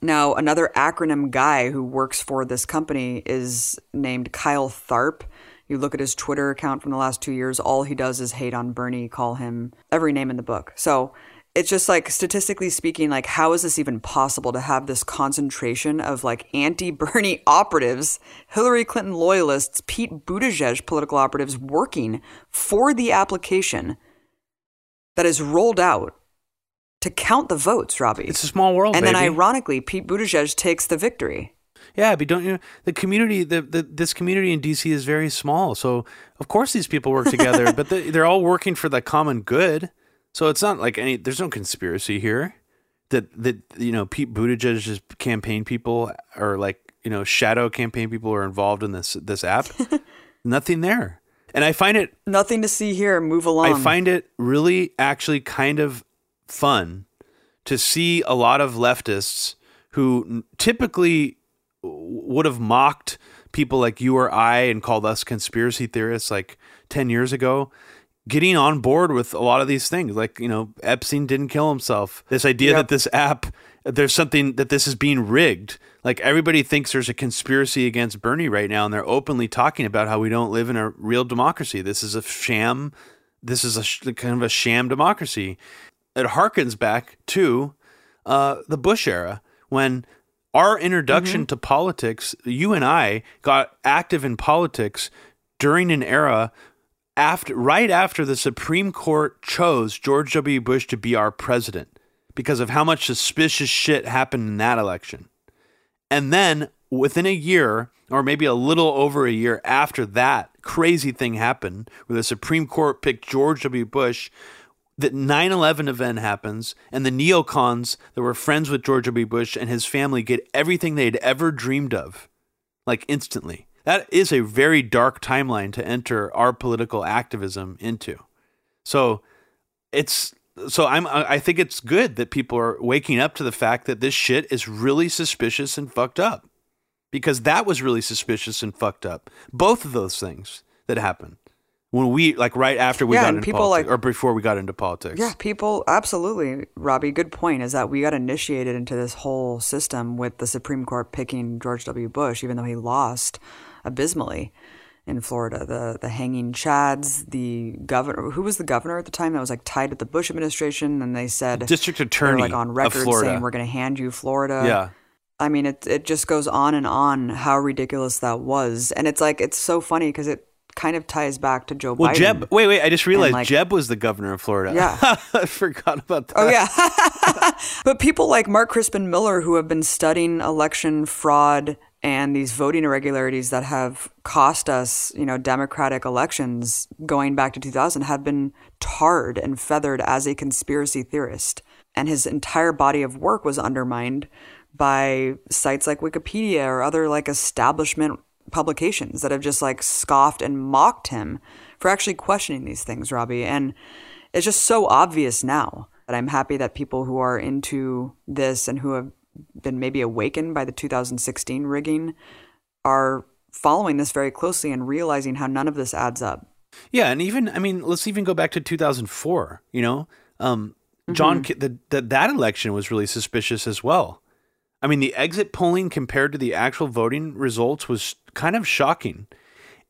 Now, another acronym guy who works for this company is named Kyle Tharp. You look at his Twitter account from the last two years, all he does is hate on Bernie, call him every name in the book. So it's just like statistically speaking, like how is this even possible to have this concentration of like anti-Bernie [LAUGHS] operatives, Hillary Clinton loyalists, Pete Buttigieg political operatives working for the application that is rolled out to count the votes, Robbie. It's a small world, and baby. then ironically, Pete Buttigieg takes the victory. Yeah, but don't you? know, The community, the, the this community in DC is very small, so of course these people work together, [LAUGHS] but they, they're all working for the common good. So it's not like any. There's no conspiracy here. That that you know Pete Buttigieg's campaign people or like you know shadow campaign people are involved in this this app. [LAUGHS] Nothing there, and I find it Nothing to see here. Move along. I find it really actually kind of fun to see a lot of leftists who typically would have mocked people like you or I and called us conspiracy theorists like 10 years ago getting on board with a lot of these things. Like you know Epstein didn't kill himself. This idea Yep. that this app there's something that this is being rigged. Like everybody thinks there's a conspiracy against Bernie right now and they're openly talking about how we don't live in a real democracy. This is a sham this is a sh- kind of a sham democracy. It harkens back to uh, the Bush era when our introduction to politics, you and I got active in politics during an era after right after the Supreme Court chose George W. Bush to be our president because of how much suspicious shit happened in that election. And then within a year, or maybe a little over a year after that crazy thing happened, where the Supreme Court picked George W. Bush, that 9 11 event happens, and the neocons that were friends with George W. Bush and his family get everything they'd ever dreamed of, like instantly. That is a very dark timeline to enter our political activism into. So it's so I'm I think it's good that people are waking up to the fact that this shit is really suspicious and fucked up. Because that was really suspicious and fucked up. Both of those things that happened when we like right after we Yeah, got into people, politics like- or before we got into politics. Yeah, people absolutely, Robbie. Good point. Is that we got initiated into this whole system with the Supreme Court picking George W. Bush, even though he lost abysmally in Florida. The the hanging chads, the governor. Who was the governor at the time that was like tied to the Bush administration? And they said District attorney like on record saying we're going to hand you Florida. Yeah. I mean, it it just goes on and on how ridiculous that was, and it's like it's so funny because it kind of ties back to Joe Well, Biden. Jeb. Wait, wait. I just realized like- Jeb was the governor of Florida. Yeah. [LAUGHS] I forgot about that. Oh yeah. [LAUGHS] but people like Mark Crispin Miller who have been studying election fraud and these voting irregularities that have cost us, you know, democratic elections going back to 2000 have been tarred and feathered as a conspiracy theorist. And his entire body of work was undermined by sites like Wikipedia or other like establishment publications that have just like scoffed and mocked him for actually questioning these things, Robbie. And it's just so obvious now that I'm happy that people who are into this and who have been maybe awakened by the 2016 rigging are following this very closely and realizing how none of this adds up. Yeah, and even I mean, let's even go back to 2004. You know, um, John, the, the, that election was really suspicious as well. I mean, the exit polling compared to the actual voting results was kind of shocking,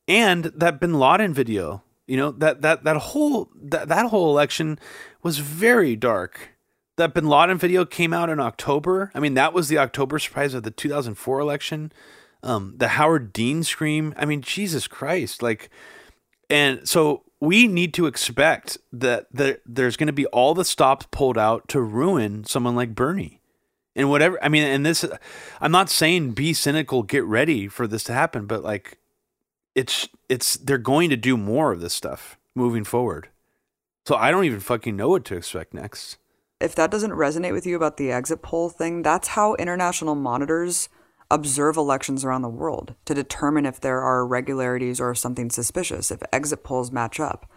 and that Bin Laden video. You know that that that whole that, that whole election was very dark. That Bin Laden video came out in October. I mean, that was the October surprise of the 2004 election. Um, the Howard Dean scream. I mean, Jesus Christ! Like, and so we need to expect that there, there's going to be all the stops pulled out to ruin someone like Bernie. And whatever, I mean, and this, I'm not saying be cynical, get ready for this to happen, but like, it's, it's, they're going to do more of this stuff moving forward. So I don't even fucking know what to expect next. If that doesn't resonate with you about the exit poll thing, that's how international monitors observe elections around the world to determine if there are irregularities or something suspicious, if exit polls match up.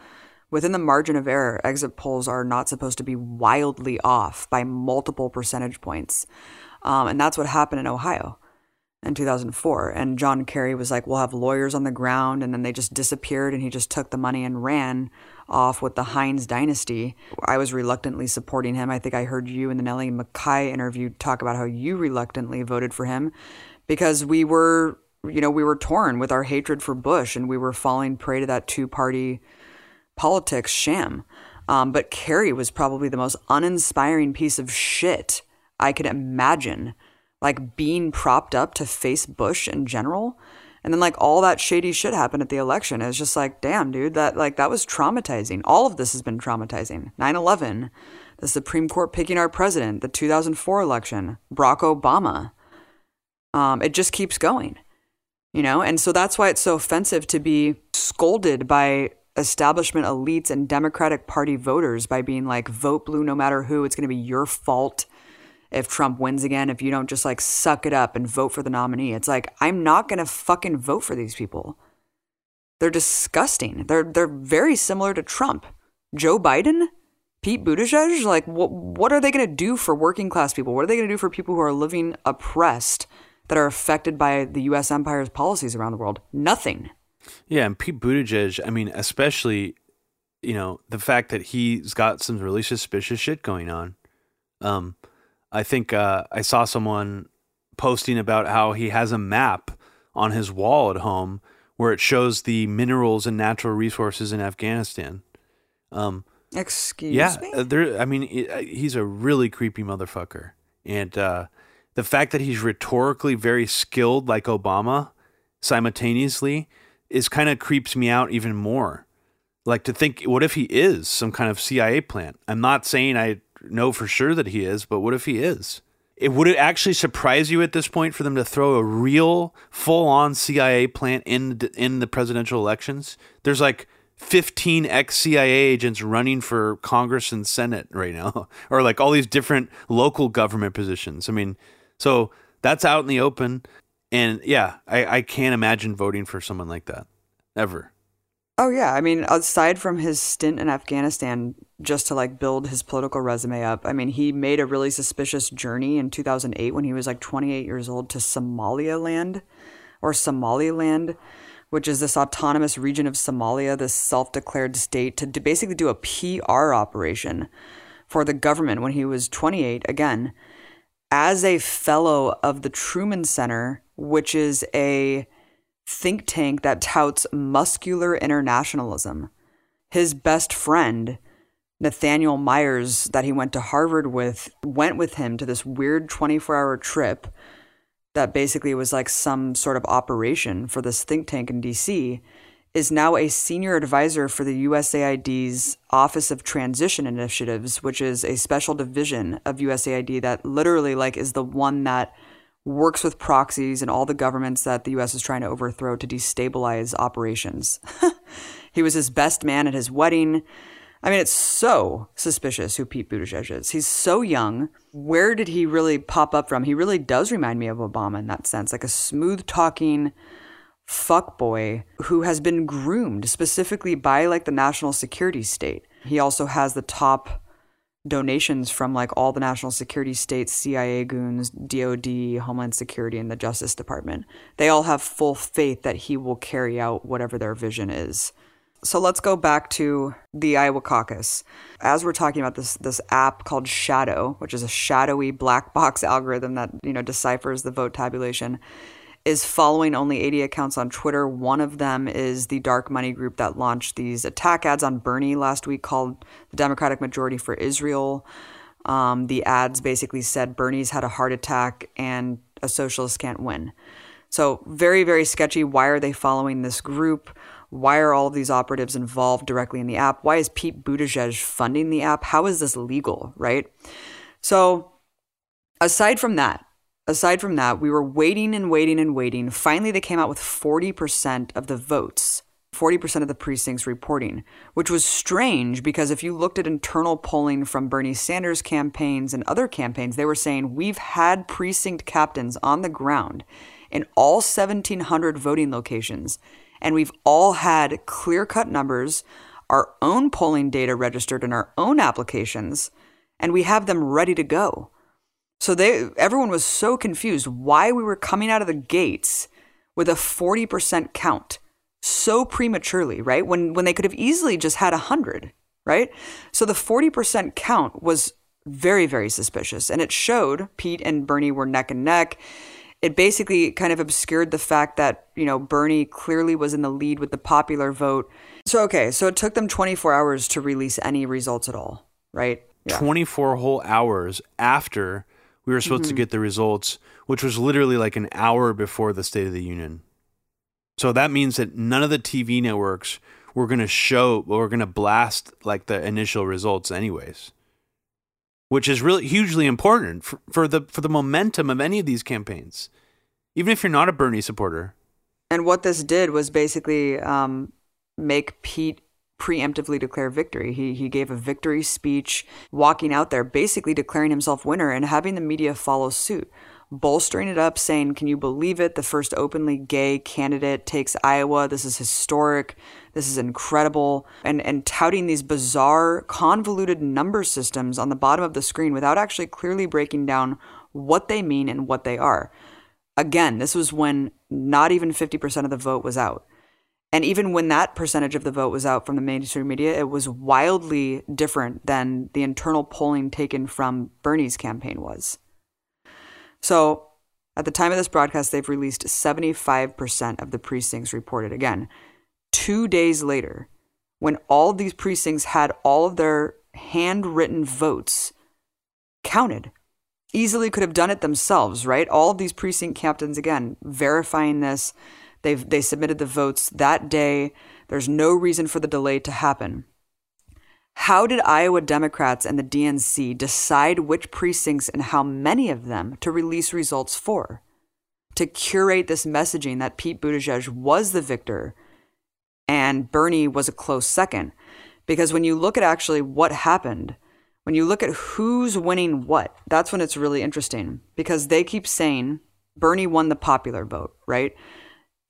Within the margin of error, exit polls are not supposed to be wildly off by multiple percentage points. Um, and that's what happened in Ohio in 2004. And John Kerry was like, we'll have lawyers on the ground. And then they just disappeared and he just took the money and ran off with the Heinz dynasty. I was reluctantly supporting him. I think I heard you in the Nellie McKay interview talk about how you reluctantly voted for him because we were you know, we were torn with our hatred for Bush and we were falling prey to that two party politics sham. Um, but Kerry was probably the most uninspiring piece of shit I could imagine. Like being propped up to face Bush in general. And then like all that shady shit happened at the election. It was just like, damn, dude, that like that was traumatizing. All of this has been traumatizing. 9/11, the Supreme Court picking our president, the 2004 election, Barack Obama. Um, it just keeps going, you know. And so that's why it's so offensive to be scolded by establishment elites and Democratic Party voters by being like, vote blue no matter who. It's going to be your fault if Trump wins again, if you don't just like suck it up and vote for the nominee. It's like, I'm not going to fucking vote for these people. They're disgusting. They're, they're very similar to Trump. Joe Biden, Pete Buttigieg, like, what, what are they going to do for working class people? What are they going to do for people who are living oppressed that are affected by the U.S. empire's policies around the world? Nothing. Yeah, and Pete Buttigieg, I mean, especially, you know, the fact that he's got some really suspicious shit going on. Um, I think uh, I saw someone posting about how he has a map on his wall at home where it shows the minerals and natural resources in Afghanistan. Um, Excuse yeah, me? uh, there. I mean, uh, he's a really creepy motherfucker, and uh, the fact that he's rhetorically very skilled, like Obama, simultaneously, is kind of creeps me out even more. Like to think, what if he is some kind of CIA plant? I'm not saying I know for sure that he is, but what if he is? It would it actually surprise you at this point for them to throw a real full-on CIA plant in the, in the presidential elections? There's like 15 ex CIA agents running for Congress and Senate right now, [LAUGHS] or like all these different local government positions. I mean, so that's out in the open. And yeah, I, I can't imagine voting for someone like that ever. Oh yeah, I mean, aside from his stint in Afghanistan, just to like build his political resume up, I mean, he made a really suspicious journey in 2008 when he was like 28 years old to Somaliland, or Somaliland, which is this autonomous region of Somalia, this self-declared state, to, to basically do a PR operation for the government when he was 28 again, as a fellow of the Truman Center, which is a think tank that touts muscular internationalism. His best friend, Nathaniel Myers, that he went to Harvard with, went with him to this weird 24 hour trip that basically was like some sort of operation for this think tank in DC, is now a senior advisor for the USAID's Office of Transition Initiatives, which is a special division of USAID that literally like is the one that works with proxies and all the governments that the US is trying to overthrow to destabilize operations. [LAUGHS] he was his best man at his wedding. I mean, it's so suspicious who Pete Buttigieg is. He's so young. Where did he really pop up from? He really does remind me of Obama in that sense, like a smooth talking fuckboy who has been groomed specifically by like the national security state. He also has the top donations from like all the national security states, CIA goons, DOD, Homeland Security, and the Justice Department. They all have full faith that he will carry out whatever their vision is. So let's go back to the Iowa caucus. As we're talking about this this app called Shadow, which is a shadowy black [LAUGHS] box algorithm that, you know, deciphers the vote tabulation is following only 80 accounts on Twitter. One of them is the dark money group that launched these attack ads on Bernie last week called the Democratic Majority for Israel. Um, the ads basically said Bernie's had a heart attack and a socialist can't win. So, very, very sketchy. Why are they following this group? Why are all of these operatives involved directly in the app? Why is Pete Buttigieg funding the app? How is this legal, right? So, aside from that, Aside from that, we were waiting and waiting and waiting. Finally, they came out with 40% of the votes, 40% of the precincts reporting, which was strange because if you looked at internal polling from Bernie Sanders campaigns and other campaigns, they were saying we've had precinct captains on the ground in all 1,700 voting locations, and we've all had clear cut numbers, our own polling data registered in our own applications, and we have them ready to go. So they everyone was so confused why we were coming out of the gates with a 40% count so prematurely, right? When when they could have easily just had 100, right? So the 40% count was very very suspicious and it showed Pete and Bernie were neck and neck. It basically kind of obscured the fact that, you know, Bernie clearly was in the lead with the popular vote. So, okay, so it took them 24 hours to release any results at all, right? Yeah. 24 whole hours after we were supposed mm-hmm. to get the results, which was literally like an hour before the State of the Union. So that means that none of the TV networks were going to show or going to blast like the initial results, anyways which is really hugely important for, for the for the momentum of any of these campaigns, even if you're not a Bernie supporter. And what this did was basically um, make Pete preemptively declare victory. He he gave a victory speech, walking out there, basically declaring himself winner and having the media follow suit bolstering it up, saying, Can you believe it? The first openly gay candidate takes Iowa. This is historic. This is incredible. And, and touting these bizarre, convoluted number systems on the bottom of the screen without actually clearly breaking down what they mean and what they are. Again, this was when not even 50% of the vote was out. And even when that percentage of the vote was out from the mainstream media, it was wildly different than the internal polling taken from Bernie's campaign was. So at the time of this broadcast, they've released 75% of the precincts reported. Again, two days later, when all these precincts had all of their handwritten votes counted, easily could have done it themselves, right? All of these precinct captains, again, verifying this. They've, they submitted the votes that day. There's no reason for the delay to happen. How did Iowa Democrats and the DNC decide which precincts and how many of them to release results for? To curate this messaging that Pete Buttigieg was the victor and Bernie was a close second. Because when you look at actually what happened, when you look at who's winning what, that's when it's really interesting. Because they keep saying Bernie won the popular vote, right?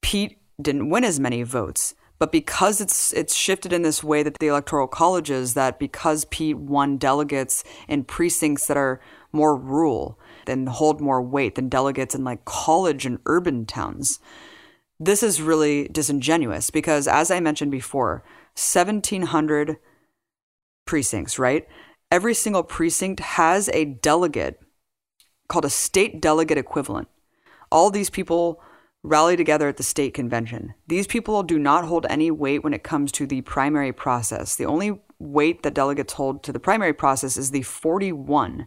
Pete didn't win as many votes. But because it's it's shifted in this way that the electoral college is that because Pete won delegates in precincts that are more rural and hold more weight than delegates in like college and urban towns. This is really disingenuous because as I mentioned before, 1700 precincts, right? Every single precinct has a delegate called a state delegate equivalent. All these people rally together at the state convention. These people do not hold any weight when it comes to the primary process. The only weight that delegates hold to the primary process is the 41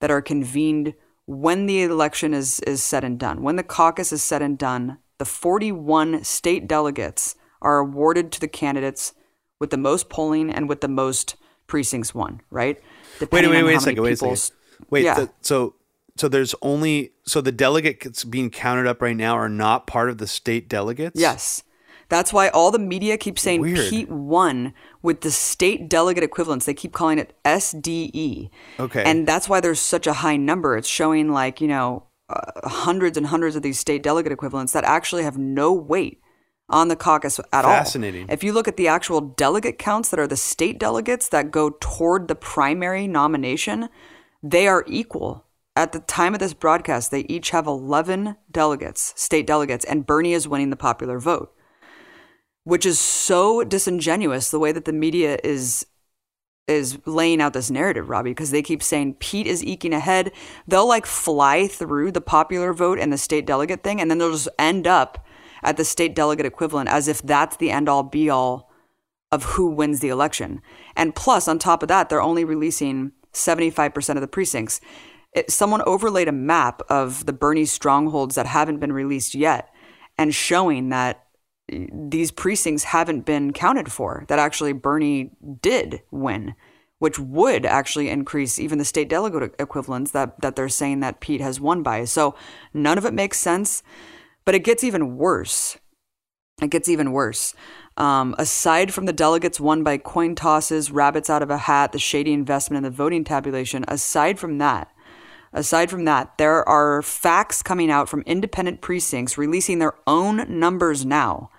that are convened when the election is, is said and done. When the caucus is said and done, the 41 state delegates are awarded to the candidates with the most polling and with the most precincts won, right? Depending wait, wait, wait a second, wait a second. Wait, yeah. the, so so there's only so the delegates being counted up right now are not part of the state delegates. Yes, that's why all the media keep saying Weird. Pete won with the state delegate equivalents. They keep calling it SDE. Okay, and that's why there's such a high number. It's showing like you know uh, hundreds and hundreds of these state delegate equivalents that actually have no weight on the caucus at Fascinating. all. Fascinating. If you look at the actual delegate counts that are the state delegates that go toward the primary nomination, they are equal at the time of this broadcast, they each have 11 delegates, state delegates, and Bernie is winning the popular vote, which is so disingenuous the way that the media is is laying out this narrative, Robbie, because they keep saying Pete is eking ahead. They'll like fly through the popular vote and the state delegate thing, and then they'll just end up at the state delegate equivalent as if that's the end all be all of who wins the election. And plus, on top of that, they're only releasing 75% of the precincts it, someone overlaid a map of the Bernie strongholds that haven't been released yet and showing that these precincts haven't been counted for, that actually Bernie did win, which would actually increase even the state delegate equivalents that, that they're saying that Pete has won by. So none of it makes sense, but it gets even worse. It gets even worse. Um, aside from the delegates won by coin tosses, rabbits out of a hat, the shady investment in the voting tabulation, aside from that, Aside from that, there are facts coming out from independent precincts releasing their own numbers now,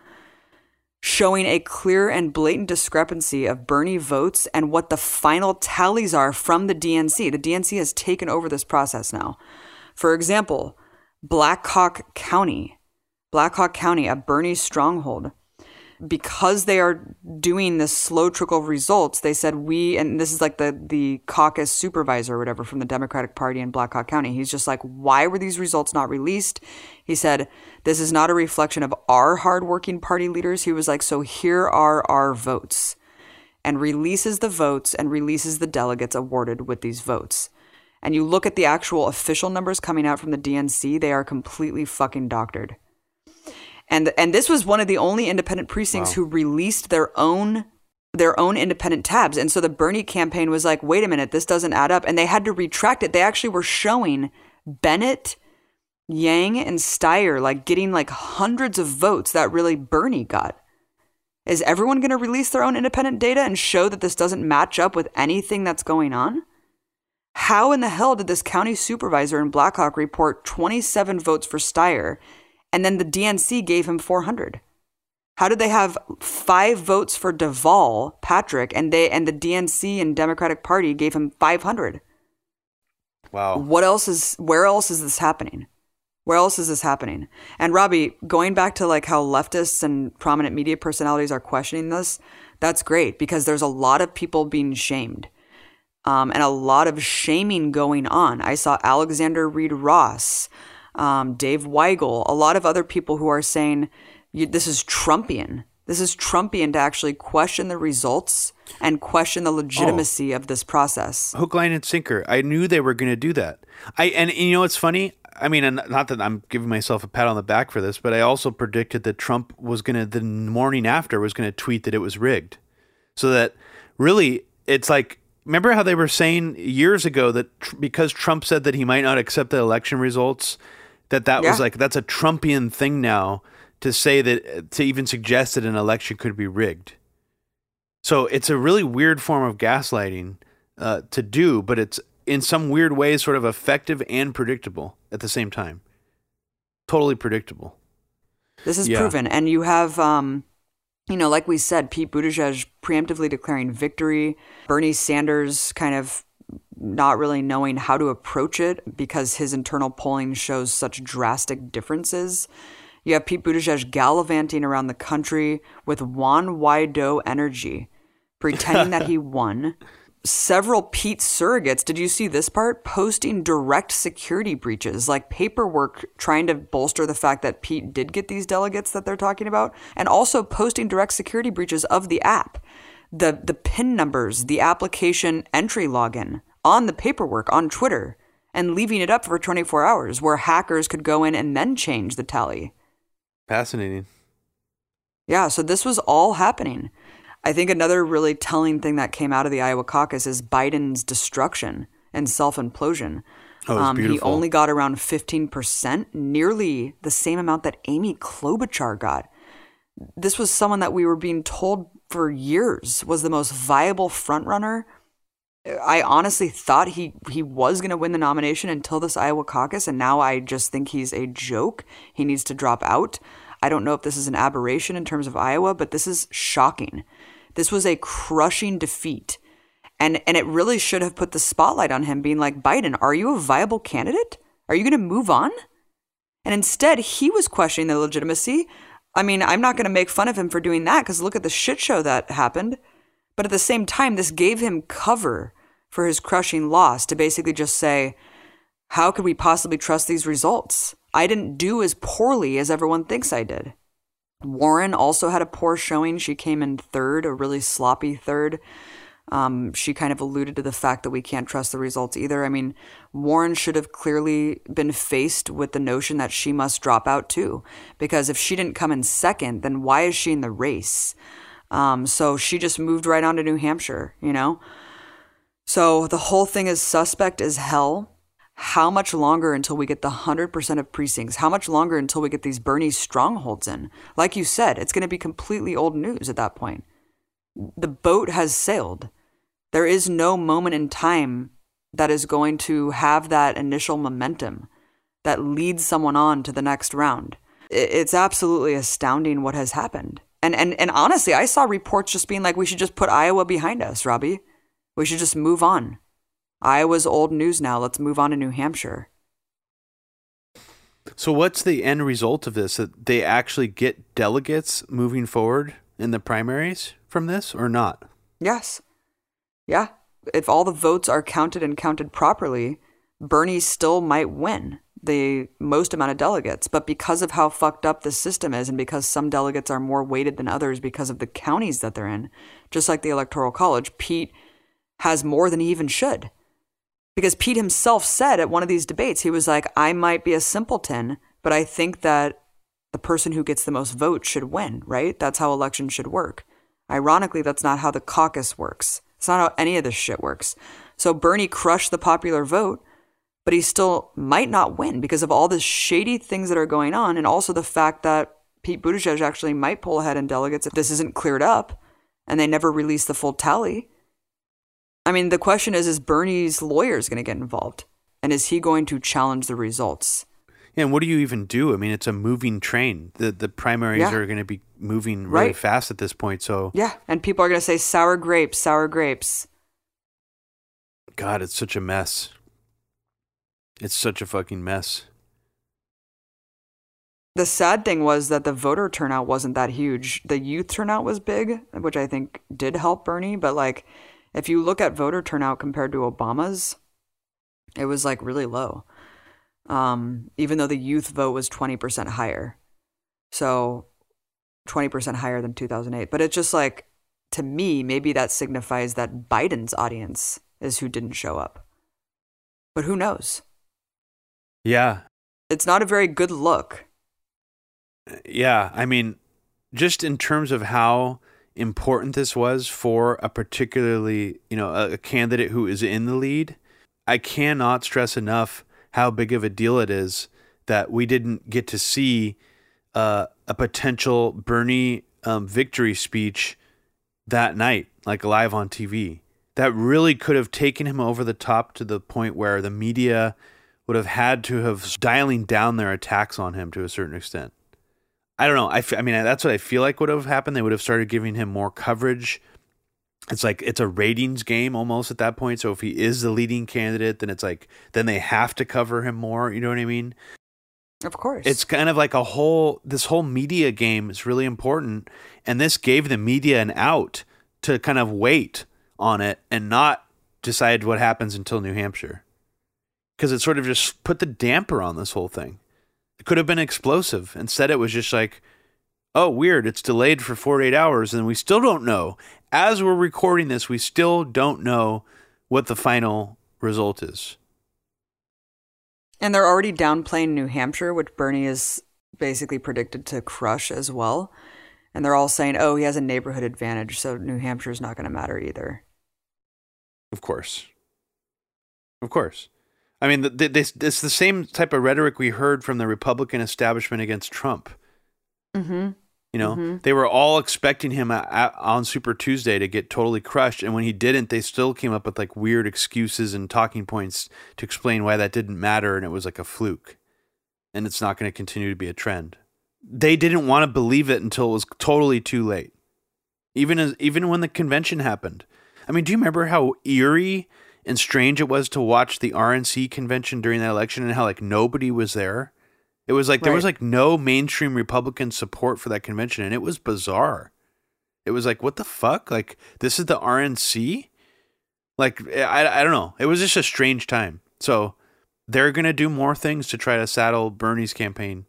showing a clear and blatant discrepancy of Bernie votes and what the final tallies are from the DNC. The DNC has taken over this process now. For example, Black Hawk County, Black Hawk County, a Bernie stronghold. Because they are doing this slow trickle of results, they said we and this is like the the caucus supervisor or whatever from the Democratic Party in Black Hawk County. He's just like, why were these results not released? He said, this is not a reflection of our hardworking party leaders. He was like, so here are our votes, and releases the votes and releases the delegates awarded with these votes. And you look at the actual official numbers coming out from the DNC, they are completely fucking doctored and and this was one of the only independent precincts wow. who released their own their own independent tabs. And so the bernie campaign was like wait a minute this doesn't add up. And they had to retract it. They actually were showing Bennet yang and steyer like getting like hundreds of votes that really bernie got. Is everyone going to release their own independent data and show that this doesn't match up with anything that's going on? How in the hell did this county supervisor in Black Hawk report 27 votes for steyer and then the DNC gave him 400. How did they have five votes for Deval, Patrick, and they and the DNC and Democratic Party gave him 500? Wow. What else is where else is this happening? Where else is this happening? And Robbie, going back to like how leftists and prominent media personalities are questioning this, that's great because there's a lot of people being shamed. Um, and a lot of shaming going on. I saw Alexander Reid Ross, um, Dave Weigel, a lot of other people who are saying this is Trumpian. This is Trumpian to actually question the results and question the legitimacy oh. of this process. Hook, line, and sinker. I knew they were going to do that. I and, and you know what's funny? I mean, not that I'm giving myself a pat on the back for this, but I also predicted that Trump was going to the morning after was going to tweet that it was rigged, so that really it's like remember how they were saying years ago that tr- because Trump said that he might not accept the election results that that yeah. was like that's a Trumpian thing now to say that to even suggest that an election could be rigged. So it's a really weird form of gaslighting uh, to do, but it's in some weird way sort of effective and predictable at the same time. Totally predictable. This is yeah. proven, and you have, um, you know, like we said, Pete Buttigieg preemptively declaring victory, Bernie Sanders kind of not really knowing how to approach it because his internal polling shows such drastic differences. You have Pete Buttigieg gallivanting around the country with Juan Guaido energy, [LAUGHS] pretending that he won. Several Pete surrogates, did you see this part? Posting direct security breaches, like paperwork trying to bolster the fact that Pete did get these delegates that they're talking about, and also posting direct security breaches of the app the the pin numbers, the application entry login on the paperwork on Twitter and leaving it up for 24 hours where hackers could go in and then change the tally. Fascinating. Yeah, so this was all happening. I think another really telling thing that came out of the Iowa caucus is Biden's destruction and self implosion. Oh, um, he only got around 15%, nearly the same amount that Amy Klobuchar got. This was someone that we were being told for years was the most viable frontrunner. I honestly thought he he was going to win the nomination until this Iowa caucus, and now I just think he's a joke. He needs to drop out. I don't know if this is an aberration in terms of Iowa, but this is shocking. This was a crushing defeat. And and it really should have put the spotlight on him being like, "Biden, are you a viable candidate? Are you going to move on?" And instead, he was questioning the legitimacy I mean, I'm not going to make fun of him for doing that because look at the shit show that happened. But at the same time, this gave him cover for his crushing loss to basically just say, how could we possibly trust these results? I didn't do as poorly as everyone thinks I did. Warren also had a poor showing. She came in third, a really sloppy third. Um, she kind of alluded to the fact that we can't trust the results either. I mean, Warren should have clearly been faced with the notion that she must drop out too, because if she didn't come in second, then why is she in the race? Um, so she just moved right on to New Hampshire, you know? So the whole thing is suspect as hell. How much longer until we get the 100% of precincts? How much longer until we get these Bernie strongholds in? Like you said, it's going to be completely old news at that point the boat has sailed. There is no moment in time that is going to have that initial momentum that leads someone on to the next round. It's absolutely astounding what has happened. And and and honestly, I saw reports just being like we should just put Iowa behind us, Robbie. We should just move on. Iowa's old news now. Let's move on to New Hampshire. So what's the end result of this? That they actually get delegates moving forward in the primaries from this or not? Yes. Yeah. If all the votes are counted and counted properly, Bernie still might win the most amount of delegates. But because of how fucked up the system is, and because some delegates are more weighted than others because of the counties that they're in, just like the Electoral College, Pete has more than he even should. Because Pete himself said at one of these debates, he was like, I might be a simpleton, but I think that the person who gets the most votes should win, right? That's how elections should work. Ironically, that's not how the caucus works. It's not how any of this shit works. So Bernie crushed the popular vote, but he still might not win because of all the shady things that are going on, and also the fact that Pete Buttigieg actually might pull ahead in delegates if this isn't cleared up, and they never release the full tally. I mean, the question is: Is Bernie's lawyers going to get involved, and is he going to challenge the results? Yeah, and what do you even do? I mean, it's a moving train. The the primaries Yeah. are going to be moving really Right. fast at this point. So, Yeah, and people are going to say sour grapes, sour grapes. God, it's such a mess. It's such a fucking mess. The sad thing was that the voter turnout wasn't that huge. The youth turnout was big, which I think did help Bernie, but like if you look at voter turnout compared to Obama's, it was like really low. Um, even though the youth vote was 20% higher. So 20% higher than 2008. But it's just like to me, maybe that signifies that Biden's audience is who didn't show up. But who knows? Yeah, It's not a very good look. yeah. I mean, just in terms of how important this was for a particularly, you know, a, a candidate who is in the lead, I cannot stress enough how big of a deal it is that we didn't get to see uh, a potential Bernie um, victory speech that night, like live on TV. That really could have taken him over the top to the point where the media would have had to have dialing down their attacks on him to a certain extent. I don't know. I, f- I mean, that's what I feel like would have happened. They would have started giving him more coverage. It's like it's a ratings game almost at that point. So if he is the leading candidate, then it's like then they have to cover him more. You know what I mean? Of course. It's kind of like a whole this whole media game is really important, and this gave the media an out to kind of wait on it and not decide what happens until New Hampshire, because it sort of just put the damper on this whole thing. It could have been explosive. Instead, it was just like, oh, weird, it's delayed for 48 hours, and we still don't know. As we're recording this, we still don't know what the final result is. And they're already downplaying New Hampshire, which Bernie is basically predicted to crush as well. And they're all saying, oh, he has a neighborhood advantage, so New Hampshire's not going to matter either. Of course. Of course. I mean, th- th- this it's the same type of rhetoric we heard from the Republican establishment against Trump. Mm-hmm. You know, Mhm. they were all expecting him a- a- on Super Tuesday to get totally crushed, and when he didn't, they still came up with like weird excuses and talking points to explain why that didn't matter, and it was like a fluke, and it's not going to continue to be a trend. They didn't want to believe it until it was totally too late. Even as even when the convention happened. I mean, do you remember how eerie and strange it was to watch the RNC convention during that election and how like nobody was there? It was like there was like no mainstream Republican support for that convention and it was bizarre. It was like what the fuck? Like this is the RNC? Like I I don't know. It was just a strange time. So they're going to do more things to try to saddle Bernie's campaign.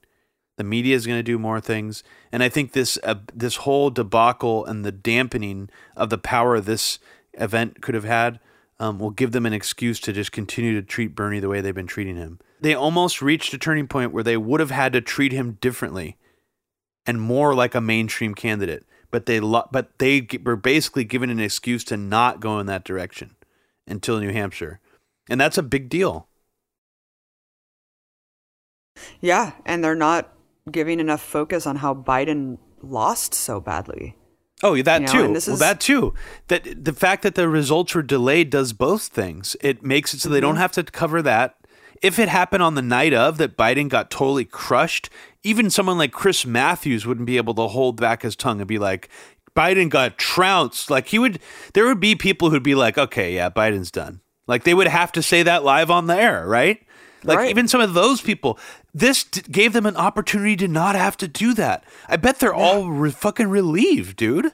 The media is going to do more things, and I think this uh, this whole debacle and the dampening of the power this event could have had um, will give them an excuse to just continue to treat Bernie the way they've been treating him. They almost reached a turning point where they would have had to treat him differently and more like a mainstream candidate, but they lo- but they were basically given an excuse to not go in that direction until New Hampshire, and that's a big deal. Yeah, and they're not giving enough focus on how Biden lost so badly. Oh, that You know, too. this well, that too. That the fact that the results were delayed does both things. It makes it so they Mm-hmm. don't have to cover that. If it happened on the night of that Biden got totally crushed, even someone like Chris Matthews wouldn't be able to hold back his tongue and be like, Biden got trounced. Like he would, there would be people who'd be like, okay, yeah, Biden's done. Like they would have to say that live on the air, right? Like Right. even some of those people, this d- gave them an opportunity to not have to do that. I bet they're all re- fucking relieved, dude.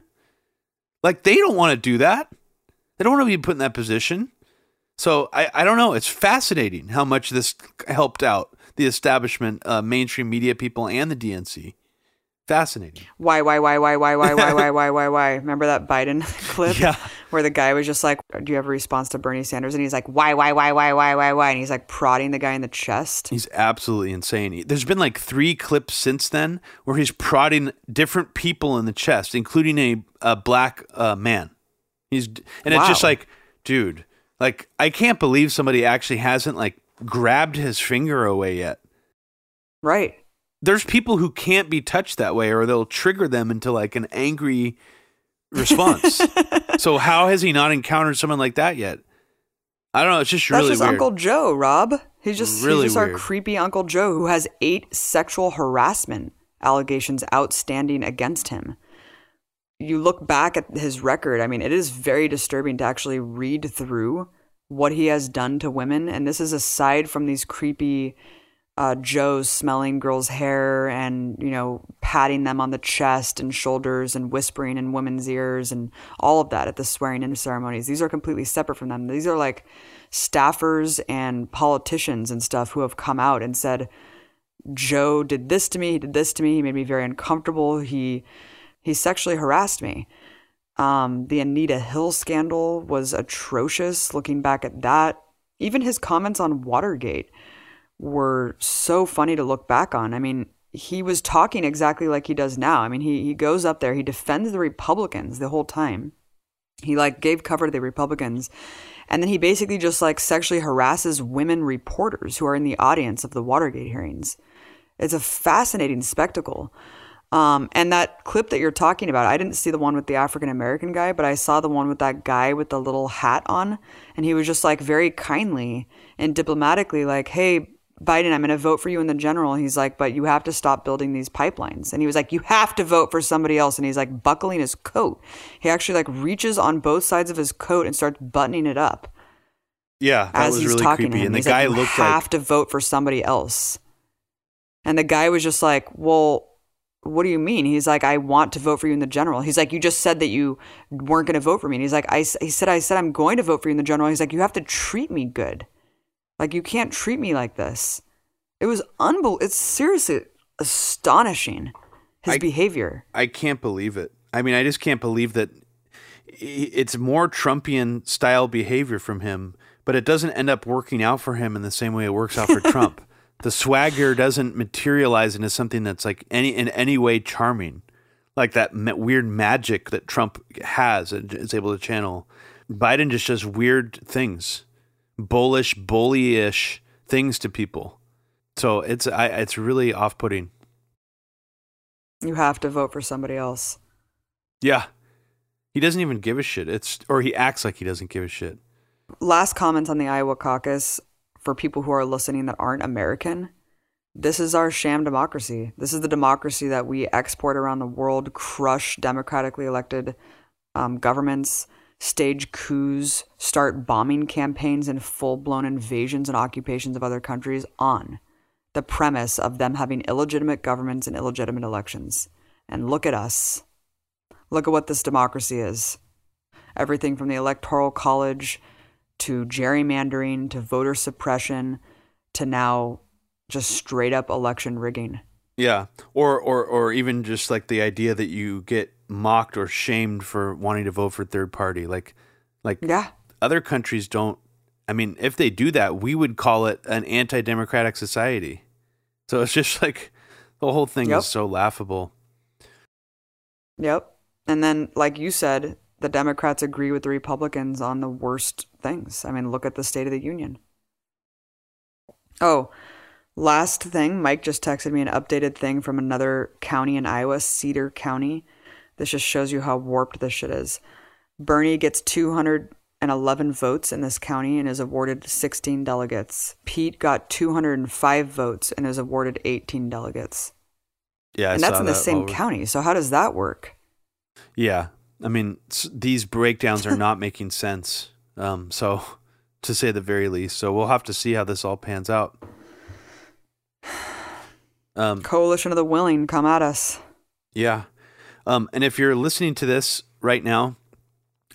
Like they don't want to do that. They don't want to be put in that position. So I, I don't know. It's fascinating how much this helped out the establishment, uh, mainstream media people, and the DNC. Fascinating. Why, why, why, why, why, why, why, why, why, why, why? Remember that Biden clip? Yeah. Where the guy was just like, Do you have a response to Bernie Sanders? And he's like, Why, why, why, why, why, why, why? And he's like prodding the guy in the chest. He's absolutely insane. There's been like three clips since then where he's prodding different people in the chest, including a, a black uh, man. He's and it's just like, dude, like I can't believe somebody actually hasn't like grabbed his finger away yet. Right. There's people who can't be touched that way, or they'll trigger them into like an angry response. [LAUGHS] so how has he not encountered someone like that yet? I don't know. It's just That's really just weird. Uncle Joe, Rob. He's just Really he's just our creepy Uncle Joe who has eight sexual harassment allegations outstanding against him. You look back at his record, I mean, it is very disturbing to actually read through what he has done to women. And this is aside from these creepy uh, Joes smelling girls' hair and, you know, patting them on the chest and shoulders and whispering in women's ears and all of that at the swearing in ceremonies. These are completely separate from them. These are like staffers and politicians and stuff who have come out and said, Joe did this to me, he did this to me, he made me very uncomfortable, he he sexually harassed me. Um, the Anita Hill scandal was atrocious looking back at that. Even his comments on Watergate were so funny to look back on. I mean, he was talking exactly like he does now. I mean, he, he goes up there, he defends the Republicans the whole time. He like gave cover to the Republicans. And then he basically just like sexually harasses women reporters who are in the audience of the Watergate hearings. It's a fascinating spectacle. Um, and that clip that you're talking about, I didn't see the one with the African American guy, but I saw the one with that guy with the little hat on. And he was just like very kindly and diplomatically, like, hey, Biden, I'm going to vote for you in the general. He's like, but you have to stop building these pipelines. And he was like, you have to vote for somebody else. And he's like buckling his coat. He actually like reaches on both sides of his coat and starts buttoning it up yeah, that as was he's really talking to creepy. him. And the He's guy like, you looked have like to vote for somebody else. And the guy was just like, well, what do you mean? He's like, I want to vote for you in the general. He's like, you just said that you weren't going to vote for me. And he's like, I, he said, I said, I'm going to vote for you in the general. He's like, you have to treat me good. Like, you can't treat me like this. It was unbelievable. It's seriously astonishing, his I- behavior. I can't believe it. I mean, I just can't believe that it's more Trumpian style behavior from him, but it doesn't end up working out for him in the same way it works out for [LAUGHS] Trump. The swagger doesn't materialize into something that's like any in any way charming, like that ma- weird magic that Trump has and is able to channel. Biden just does weird things, bullish, bullyish things to people. So it's I, it's really off putting. You have to vote for somebody else. Yeah. He doesn't even give a shit. It's or he acts like he doesn't give a shit. last comments on the Iowa caucus for people who are listening that aren't American. This is our sham democracy. This is the democracy that we export around the world, crush democratically elected um, governments, stage coups, start bombing campaigns and full blown invasions and occupations of other countries on the premise of them having illegitimate governments and illegitimate elections. And look at us. Look at what this democracy is. Everything from the Electoral College to gerrymandering to voter suppression to now just straight up election rigging. Yeah. Or or or even just like the idea that you get mocked or shamed for wanting to vote for third party. Like like Yeah. other countries don't I mean, if they do that, we would call it an anti democratic society. So it's just like the whole thing Yep. is so laughable. Yep. And then, like you said, the Democrats agree with the Republicans on the worst things. I mean, look at the State of the Union. Oh, last thing, Mike just texted me an updated thing from another county in Iowa, Cedar County. This just shows you how warped this shit is. Bernie gets 211 votes in this county and is awarded 16 delegates. Pete got 205 votes and is awarded 18 delegates. Yeah, I and that's saw in the that same over- county. So how does that work? Yeah, I mean these breakdowns are not making [LAUGHS] sense. Um, so to say the very least, so we'll have to see how this all pans out. Um, Coalition of the Willing, come at us. Yeah. Um, and if you're listening to this right now,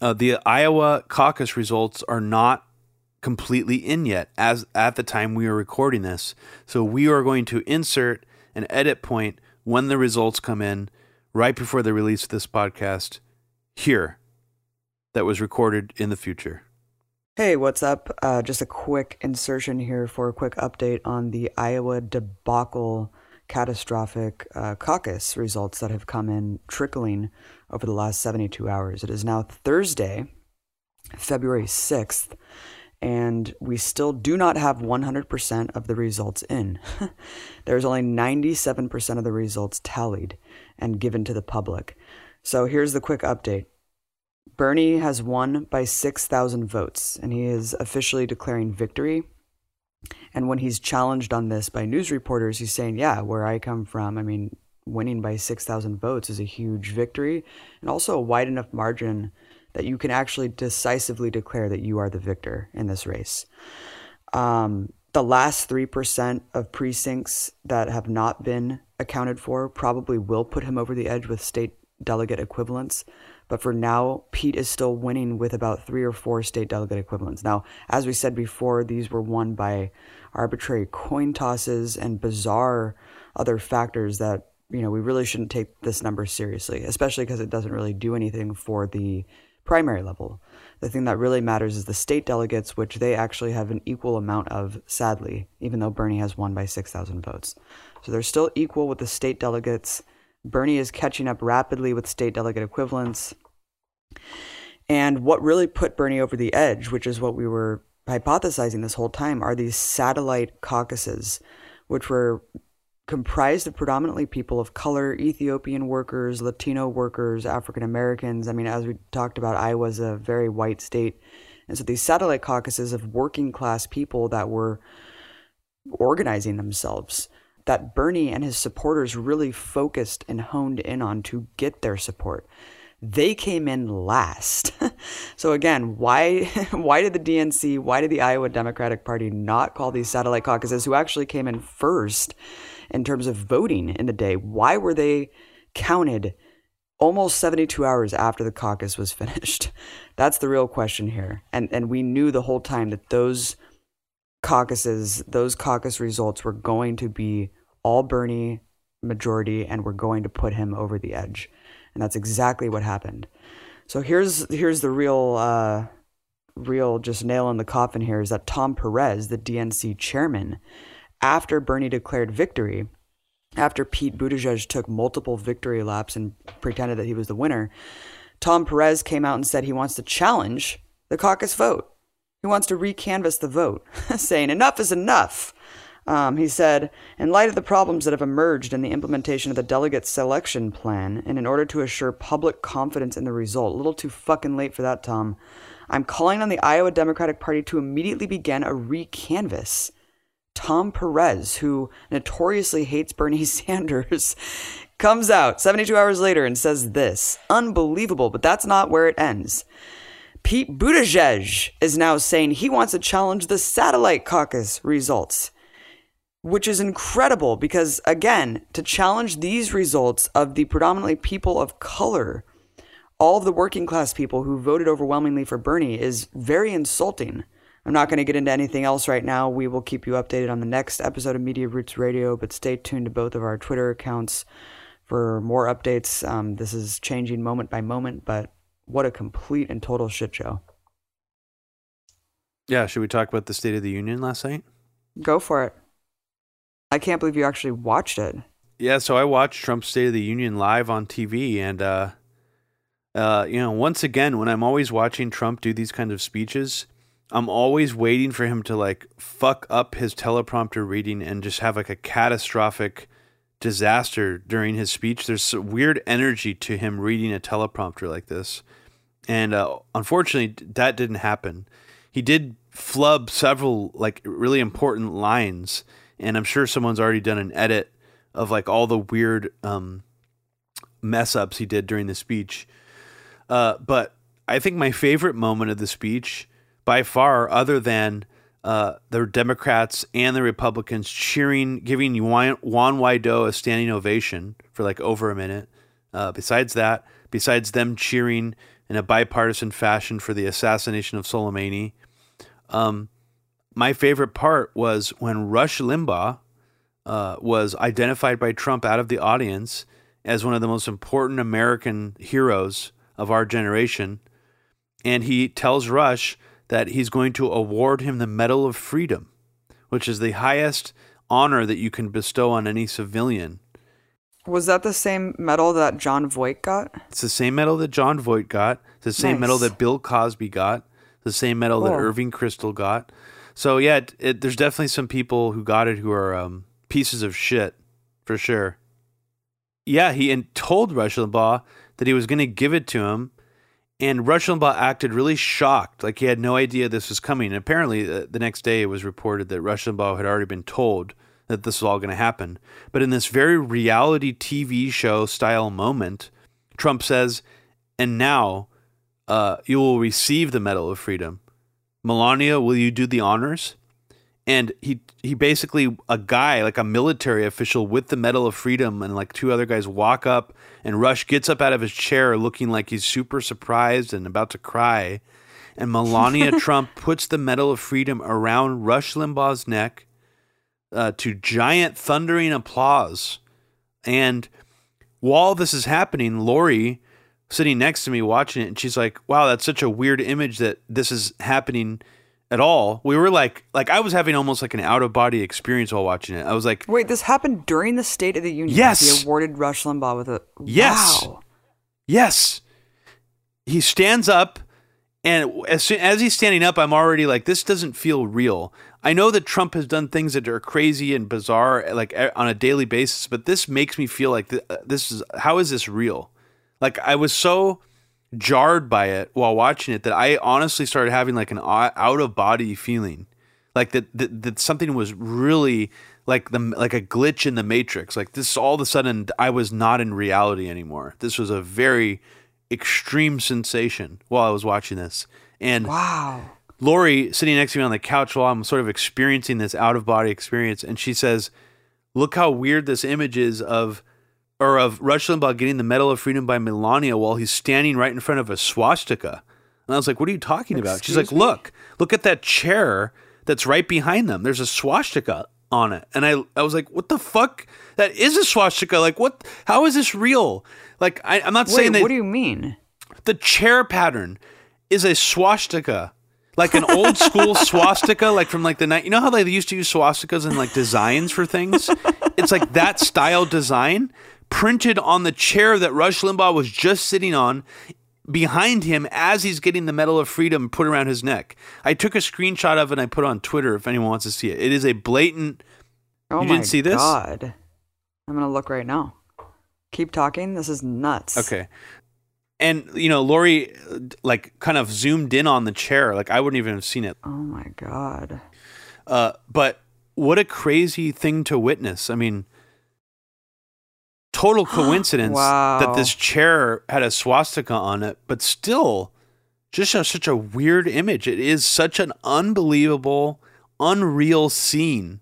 uh, the Iowa caucus results are not completely in yet as at the time we are recording this. So we are going to insert an edit point when the results come in right before the release of this podcast here that was recorded in the future. Hey, what's up? Uh, just a quick insertion here for a quick update on the Iowa debacle catastrophic uh, caucus results that have come in trickling over the last 72 hours. It is now Thursday, February 6th, and we still do not have 100% of the results in. [LAUGHS] There's only 97% of the results tallied and given to the public. So here's the quick update Bernie has won by 6,000 votes, and he is officially declaring victory. And when he's challenged on this by news reporters, he's saying, Yeah, where I come from, I mean, winning by 6,000 votes is a huge victory and also a wide enough margin that you can actually decisively declare that you are the victor in this race. Um, the last 3% of precincts that have not been accounted for probably will put him over the edge with state delegate equivalents. But for now, Pete is still winning with about three or four state delegate equivalents. Now, as we said before, these were won by arbitrary coin tosses and bizarre other factors that, you know, we really shouldn't take this number seriously, especially because it doesn't really do anything for the primary level. The thing that really matters is the state delegates, which they actually have an equal amount of, sadly, even though Bernie has won by 6,000 votes. So they're still equal with the state delegates Bernie is catching up rapidly with state delegate equivalents. And what really put Bernie over the edge, which is what we were hypothesizing this whole time, are these satellite caucuses, which were comprised of predominantly people of color, Ethiopian workers, Latino workers, African Americans. I mean, as we talked about, Iowa's a very white state. And so these satellite caucuses of working class people that were organizing themselves that Bernie and his supporters really focused and honed in on to get their support. They came in last. [LAUGHS] so again, why [LAUGHS] why did the DNC, why did the Iowa Democratic Party not call these satellite caucuses who actually came in first in terms of voting in the day? Why were they counted almost 72 hours after the caucus was [LAUGHS] finished? That's the real question here. And and we knew the whole time that those caucuses, those caucus results were going to be all Bernie majority and we're going to put him over the edge. And that's exactly what happened. So here's here's the real uh, real just nail in the coffin here is that Tom Perez, the DNC chairman, after Bernie declared victory, after Pete Buttigieg took multiple victory laps and pretended that he was the winner, Tom Perez came out and said he wants to challenge the caucus vote. He wants to recanvass the vote, [LAUGHS] saying, enough is enough. Um, he said, in light of the problems that have emerged in the implementation of the delegate selection plan, and in order to assure public confidence in the result, a little too fucking late for that, Tom, I'm calling on the Iowa Democratic Party to immediately begin a recanvass. Tom Perez, who notoriously hates Bernie [LAUGHS] Sanders, comes out 72 hours later and says this. Unbelievable, but that's not where it ends. Pete Buttigieg is now saying he wants to challenge the satellite caucus results, which is incredible because, again, to challenge these results of the predominantly people of color, all of the working class people who voted overwhelmingly for Bernie, is very insulting. I'm not going to get into anything else right now. We will keep you updated on the next episode of Media Roots Radio, but stay tuned to both of our Twitter accounts for more updates. Um, this is changing moment by moment, but what a complete and total shit show. Yeah, should we talk about the State of the Union last night? Go for it. I can't believe you actually watched it. Yeah, so I watched Trump's State of the Union live on TV, and uh, uh, you know, once again, when I'm always watching Trump do these kinds of speeches, I'm always waiting for him to like fuck up his teleprompter reading and just have like a catastrophic disaster during his speech. There's weird energy to him reading a teleprompter like this. And uh, unfortunately, that didn't happen. He did flub several like really important lines, and I'm sure someone's already done an edit of like all the weird um, mess ups he did during the speech. Uh, but I think my favorite moment of the speech, by far, other than uh, the Democrats and the Republicans cheering, giving Juan, Guaido a standing ovation for like over a minute. Uh, besides that, besides them cheering in a bipartisan fashion for the assassination of Soleimani, um, my favorite part was when Rush Limbaugh uh, was identified by Trump out of the audience as one of the most important American heroes of our generation. And he tells Rush that he's going to award him the Medal of Freedom, which is the highest honor that you can bestow on any civilian. Was that the same medal that Jon Voight got? It's the same medal that Jon Voight got. It's the same Nice. medal that Bill Cosby got. The same medal that Irving Kristol got. So yeah, it, it, there's definitely some people who got it who are um, pieces of shit, for sure. Yeah, he and told Rush Limbaugh that he was going to give it to him, and Rush Limbaugh acted really shocked, like he had no idea this was coming. And apparently, uh, the next day it was reported that Rush Limbaugh had already been told that this was all going to happen. But in this very reality TV show style moment, Trump says, "And now, uh, you will receive the Medal of Freedom. Melania, will you do the honors?" and he he basically a guy like a military official with the medal of freedom and like two other guys walk up and rush gets up out of his chair looking like he's super surprised and about to cry and melania [LAUGHS] trump puts the medal of freedom around rush limbaugh's neck uh, to giant thundering applause and while this is happening lori sitting next to me watching it and she's like wow that's such a weird image that this is happening at all. We were like, like I was having almost like an out of body experience while watching it. I was like, Wait, this happened during the State of the Union. Yes. He awarded Rush Limbaugh with a. Yes. Wow. yes. He stands up, and as soon as he's standing up, I'm already like, this doesn't feel real. I know that Trump has done things that are crazy and bizarre, like on a daily basis, but this makes me feel like uh, this is how is this real? Like I was so jarred by it while watching it that I honestly started having like an out of body feeling, like that, that that something was really like the like a glitch in the matrix. Like this, all of a sudden, I was not in reality anymore. This was a very extreme sensation while I was watching this, and Wow. Lori sitting next to me on the couch while I'm sort of experiencing this out of body experience, and she says, "Look how weird this image is of." Or of Rush Limbaugh getting the Medal of Freedom by Melania while he's standing right in front of a swastika. And I was like, what are you talking about? She's like, me? look, look at that chair that's right behind them. There's a swastika on it. And I, I was like, what the fuck? That is a swastika. Like, what? How is this real? Like, I, I'm not Wait, saying that what do you mean? the chair pattern is a swastika. Like an old school swastika, like from like the night. You know how they used to use swastikas in like designs for things? It's like that style design printed on the chair that Rush Limbaugh was just sitting on behind him as he's getting the Medal of Freedom put around his neck. I took a screenshot of it and I put it on Twitter if anyone wants to see it. It is a blatant. Oh You my didn't see this? God. I'm gonna look right now. Keep talking. This is nuts. Okay. And, you know, Lori, uh, like, kind of zoomed in on the chair. Like, I wouldn't even have seen it. Oh my God. Uh, but what a crazy thing to witness. I mean, total [GASPS] coincidence Wow. that this chair had a swastika on it, but still just a, such a weird image. It is such an unbelievable, unreal scene.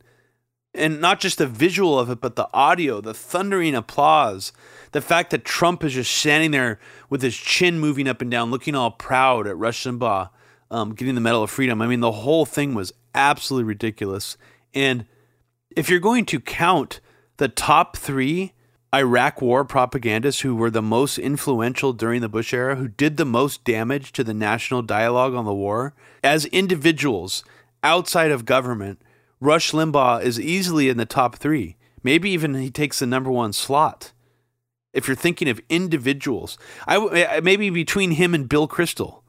And not just the visual of it, but the audio, the thundering applause, the fact that Trump is just standing there with his chin moving up and down, looking all proud at Rush Limbaugh um, getting the Medal of Freedom. I mean, the whole thing was absolutely ridiculous. And if you're going to count the top three Iraq war propagandists who were the most influential during the Bush era, who did the most damage to the national dialogue on the war, as individuals outside of government, Rush Limbaugh is easily in the top three. Maybe even he takes the number one slot. If you're thinking of individuals, I uh, maybe between him and Bill Kristol,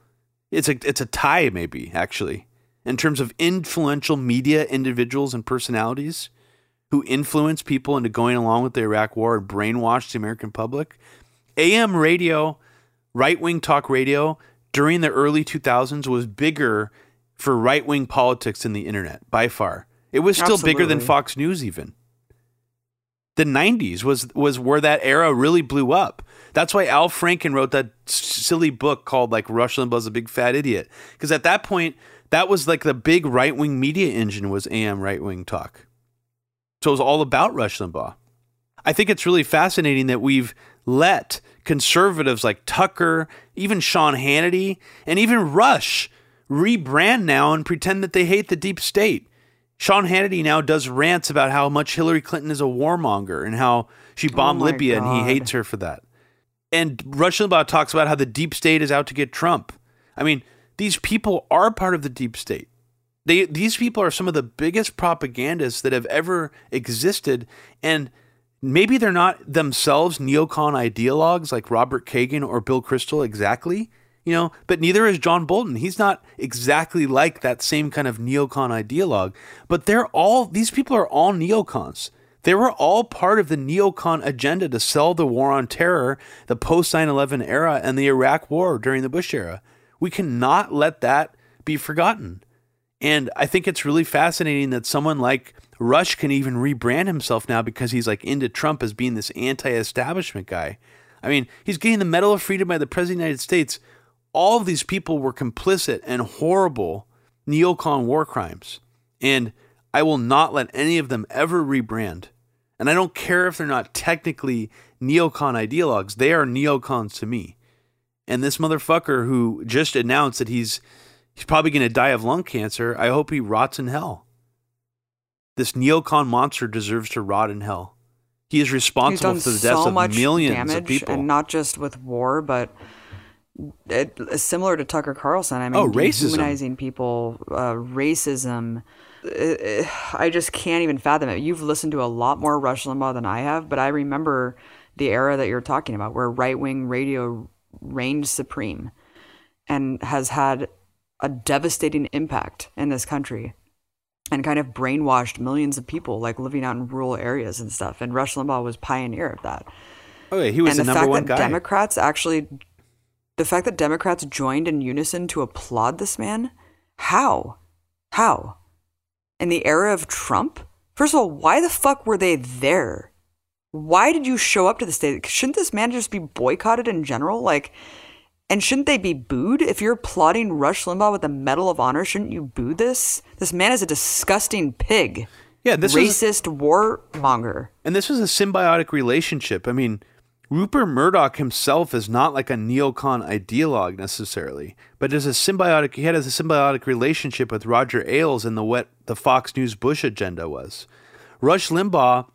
it's a it's a tie maybe actually in terms of influential media individuals and personalities who influence people into going along with the Iraq War and brainwashed the American public. AM radio, right wing talk radio during the early 2000s was bigger for right wing politics than the internet by far. It was still bigger than Fox News even. The 90s was was where that era really blew up. That's why Al Franken wrote that silly book called like Rush Limbaugh's a big fat idiot because at that point that was like the big right wing media engine was AM right wing talk. So it was all about Rush Limbaugh. I think it's really fascinating that we've let conservatives like Tucker, even Sean Hannity, and even Rush rebrand now and pretend that they hate the deep state. Sean Hannity now does rants about how much Hillary Clinton is a warmonger and how she oh bombed Oh Libya and he hates her for that. And Rush Limbaugh talks about how the deep state is out to get Trump. I mean, these people are part of the deep state. They these people are some of the biggest propagandists that have ever existed and maybe they're not themselves neocon ideologues like Robert Kagan or Bill Kristol exactly, you know, but neither is John Bolton. He's not exactly like that same kind of neocon ideologue, but they're all these people are all neocons. They were all part of the neocon agenda to sell the war on terror, the post 9 11 era, and the Iraq war during the Bush era. We cannot let that be forgotten. And I think it's really fascinating that someone like Rush can even rebrand himself now because he's like into Trump as being this anti establishment guy. I mean, he's getting the Medal of Freedom by the President of the United States. All of these people were complicit in horrible neocon war crimes. And I will not let any of them ever rebrand. And I don't care if they're not technically neocon ideologues, they are neocons to me. And this motherfucker who just announced that he's he's probably going to die of lung cancer, I hope he rots in hell. This neocon monster deserves to rot in hell. He is responsible for the deaths so of millions of people. and not just with war, but it, similar to Tucker Carlson. I mean, Oh, racism. dehumanizing people, uh, racism. It- it- I just can't even fathom it. You've listened to a lot more Rush Limbaugh than I have, but I remember the era that you're talking about, where right wing radio reigned supreme, and has had a devastating impact in this country and kind of brainwashed millions of people like living out in rural areas and stuff and rush limbaugh was pioneer of that oh, yeah, he was and the, the, number fact one that guy. democrats actually the fact that democrats joined in unison to applaud this man how how in the era of trump first of all why the fuck were they there why did you show up to the state shouldn't this man just be boycotted in general like and shouldn't they be booed? If you're applauding Rush Limbaugh with a Medal of Honor, shouldn't you boo this? This man is a disgusting pig. yeah, this was racist warmonger. And this was a symbiotic relationship. I mean, Rupert Murdoch himself is not like a neocon ideologue necessarily, but is a symbiotic. He had a symbiotic relationship with Roger Ailes and the what the Fox News Bush agenda was. Rush Limbaugh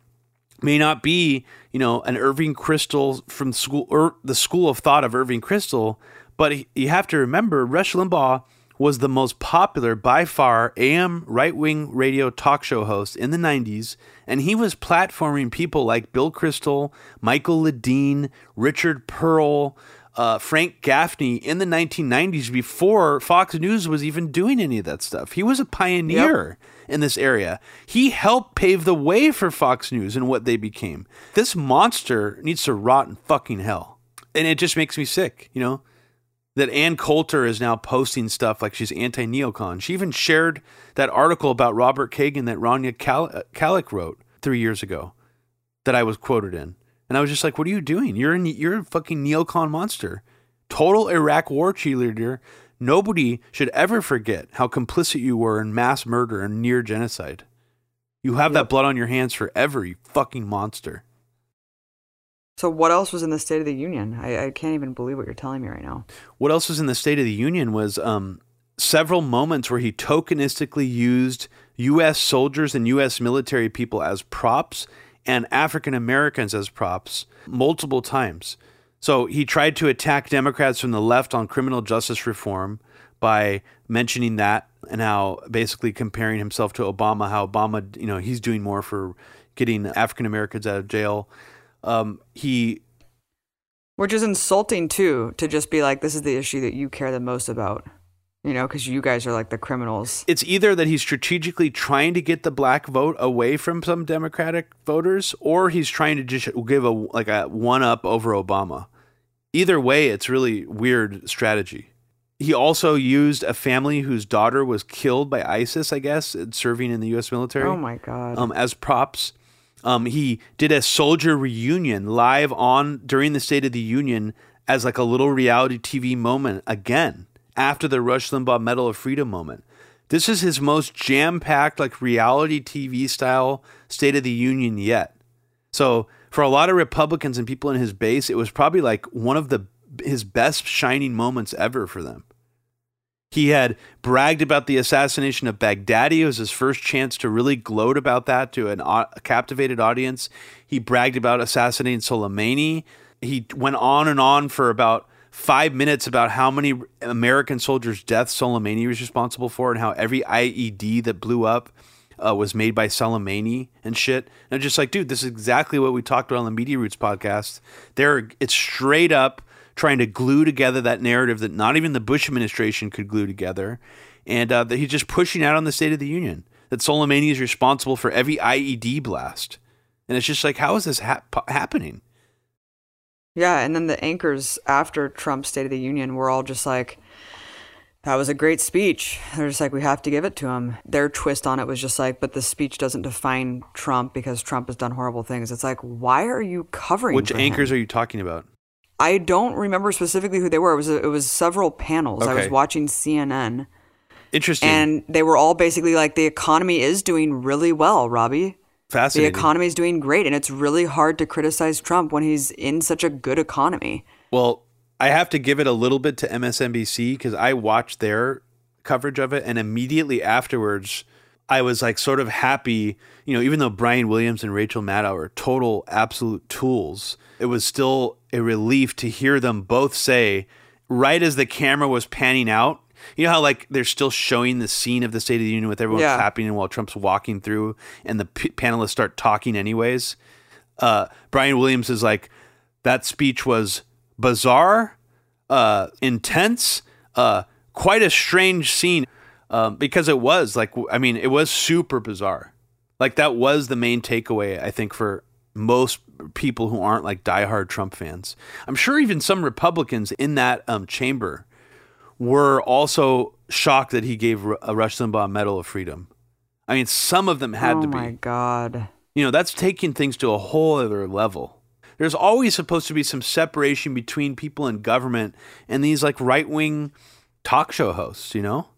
may not be, you know, an Irving Kristol from school or the school of thought of Irving Kristol, but you have to remember Rush Limbaugh was the most popular by far AM right-wing radio talk show host in the 90s and he was platforming people like Bill Kristol, Michael Ledeen, Richard Perle, uh, Frank Gaffney in the 1990s before Fox News was even doing any of that stuff. He was a pioneer in this area. He helped pave the way for Fox News and what they became. This monster needs to rot in fucking hell. And it just makes me sick, you know, that Ann Coulter is now posting stuff like she's anti neocon. She even shared that article about Robert Kagan that Rania Kal- uh, Khalek wrote three years ago that I was quoted in. And I was just like, what are you doing? You're a, you're a fucking neocon monster. Total Iraq war cheerleader. Nobody should ever forget how complicit you were in mass murder and near genocide. You have that blood on your hands forever, you fucking monster. So what else was in the State of the Union? I, I can't even believe what you're telling me right now. What else was in the State of the Union was um, several moments where he tokenistically used U.S. soldiers and U.S. military people as props and African Americans as props multiple times. So he tried to attack Democrats from the left on criminal justice reform by mentioning that and how basically comparing himself to Obama, how Obama, you know, he's doing more for getting African Americans out of jail. Um, he Which is insulting too, to just be like, this is the issue that you care the most about. You know, because you guys are like the criminals. it's either that he's strategically trying to get the black vote away from some Democratic voters, or he's trying to just give a like a one up over Obama. Either way, it's really weird strategy. He also used a family whose daughter was killed by ISIS, I guess, serving in the U.S. military Oh my god. um, as props. Um, he did a soldier reunion live on during the State of the Union as like a little reality TV moment again after the Rush Limbaugh Medal of Freedom moment. This is his most jam packed, like reality TV style State of the Union yet. So for a lot of Republicans and people in his base, it was probably like one of the his best shining moments ever for them. He had bragged about the assassination of Baghdadi. It was his first chance to really gloat about that to an, a captivated audience. He bragged about assassinating Soleimani. He went on and on for about five minutes about how many American soldiers' deaths Soleimani was responsible for and how every IED that blew up uh, was made by Soleimani and shit. And I'm just like, dude, this is exactly what we talked about on the Media Roots podcast. There, it's straight up trying to glue together that narrative that not even the Bush administration could glue together, and uh, that he's just pushing out on the State of the Union that Soleimani is responsible for every IED blast, and it's just like, how is this happening? Yeah, and then the anchors after Trump's State of the Union were all just like, that was a great speech. They're just like, we have to give it to him. Their twist on it was just like, but the speech doesn't define Trump because Trump has done horrible things. It's like, why are you covering? Which anchors him? are you talking about? I don't remember specifically who they were. It was a, it was several panels. Okay. I was watching CNN. Interesting. And they were all basically like the economy is doing really well, Robbie. Fascinating. The economy is doing great, and it's really hard to criticize Trump when he's in such a good economy. Well, I have to give it a little bit to MSNBC because I watched their coverage of it, and immediately afterwards, I was like sort of happy. You know, even though Brian Williams and Rachel Maddow are total absolute tools, it was still a relief to hear them both say, right as the camera was panning out, you know how like they're still showing the scene of the State of the Union with everyone yeah. clapping and while Trump's walking through, and the p- panelists start talking anyways. Uh, Brian Williams is like, that speech was bizarre, uh, intense, uh, quite a strange scene um, because it was like, I mean, it was super bizarre. Like that was the main takeaway I think for most people who aren't like diehard Trump fans. I'm sure even some Republicans in that um, chamber were also shocked that he gave a Rush Limbaugh a Medal of Freedom. I mean, some of them had oh to be. Oh my God. You know, that's taking things to a whole other level. There's always supposed to be some separation between people in government and these like right wing talk show hosts, you know?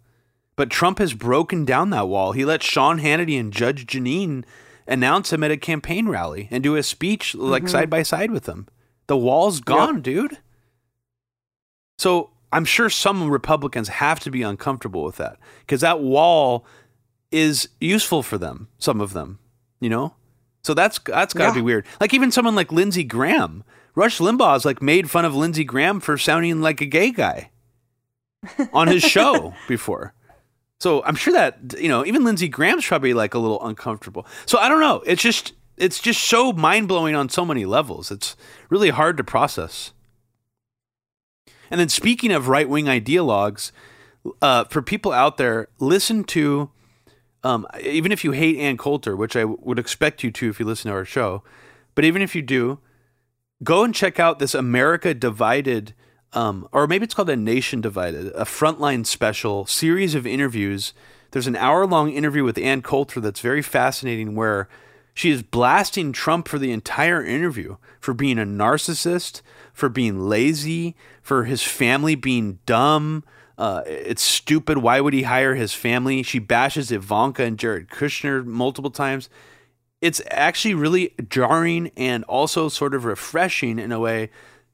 But Trump has broken down that wall. He let Sean Hannity and Judge Jeanine announce him at a campaign rally and do a speech like mm-hmm. side by side with him. The wall's gone, yep. dude. So I'm sure some Republicans have to be uncomfortable with that because that wall is useful for them. Some of them, you know. So that's that's got to yeah. be weird. Like even someone like Lindsey Graham, Rush Limbaugh has like made fun of Lindsey Graham for sounding like a gay guy [LAUGHS] on his show before. So I'm sure that you know even Lindsey Graham's probably like a little uncomfortable. So I don't know. It's just it's just so mind blowing on so many levels. It's really hard to process. And then speaking of right wing ideologues, uh, for people out there, listen to um, even if you hate Ann Coulter, which I w- would expect you to if you listen to our show, but even if you do, go and check out this America Divided um, or maybe it's called a Nation Divided, a frontline special series of interviews. There's an hour long interview with Ann Coulter that's very fascinating, where she is blasting Trump for the entire interview for being a narcissist, for being lazy, for his family being dumb. Uh, it's stupid. Why would he hire his family? She bashes Ivanka and Jared Kushner multiple times. It's actually really jarring and also sort of refreshing in a way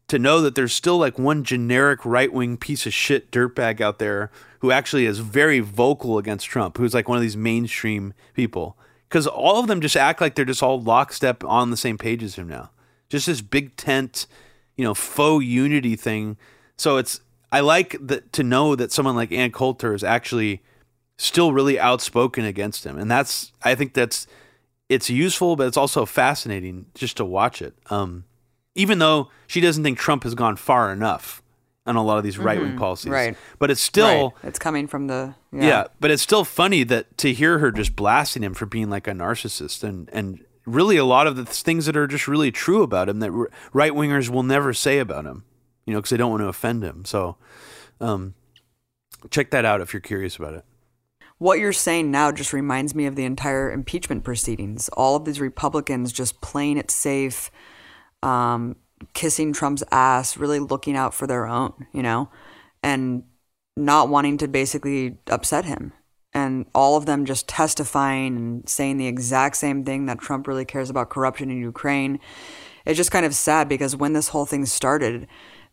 to know that there's still like one generic right wing piece of shit dirtbag out there who actually is very vocal against Trump, who's like one of these mainstream people. Because all of them just act like they're just all lockstep on the same page as him now. Just this big tent, you know, faux unity thing. So it's I like that to know that someone like Ann Coulter is actually still really outspoken against him, and that's I think that's it's useful, but it's also fascinating just to watch it. Um, even though she doesn't think Trump has gone far enough on a lot of these right wing mm-hmm. policies. Right. But it's still right. it's coming from the yeah. yeah. but it's still funny that to hear her just blasting him for being like a narcissist and and really a lot of the things that are just really true about him that right wingers will never say about him. You know, because they don't want to offend him. So um check that out if you're curious about it what you're saying now just reminds me of the entire impeachment proceedings. All of these Republicans just playing it safe, um, kissing Trump's ass, really looking out for their own, you know, and not wanting to basically upset him. and all of them just testifying and saying the exact same thing that Trump really cares about corruption in Ukraine. It's just kind of sad because when this whole thing started,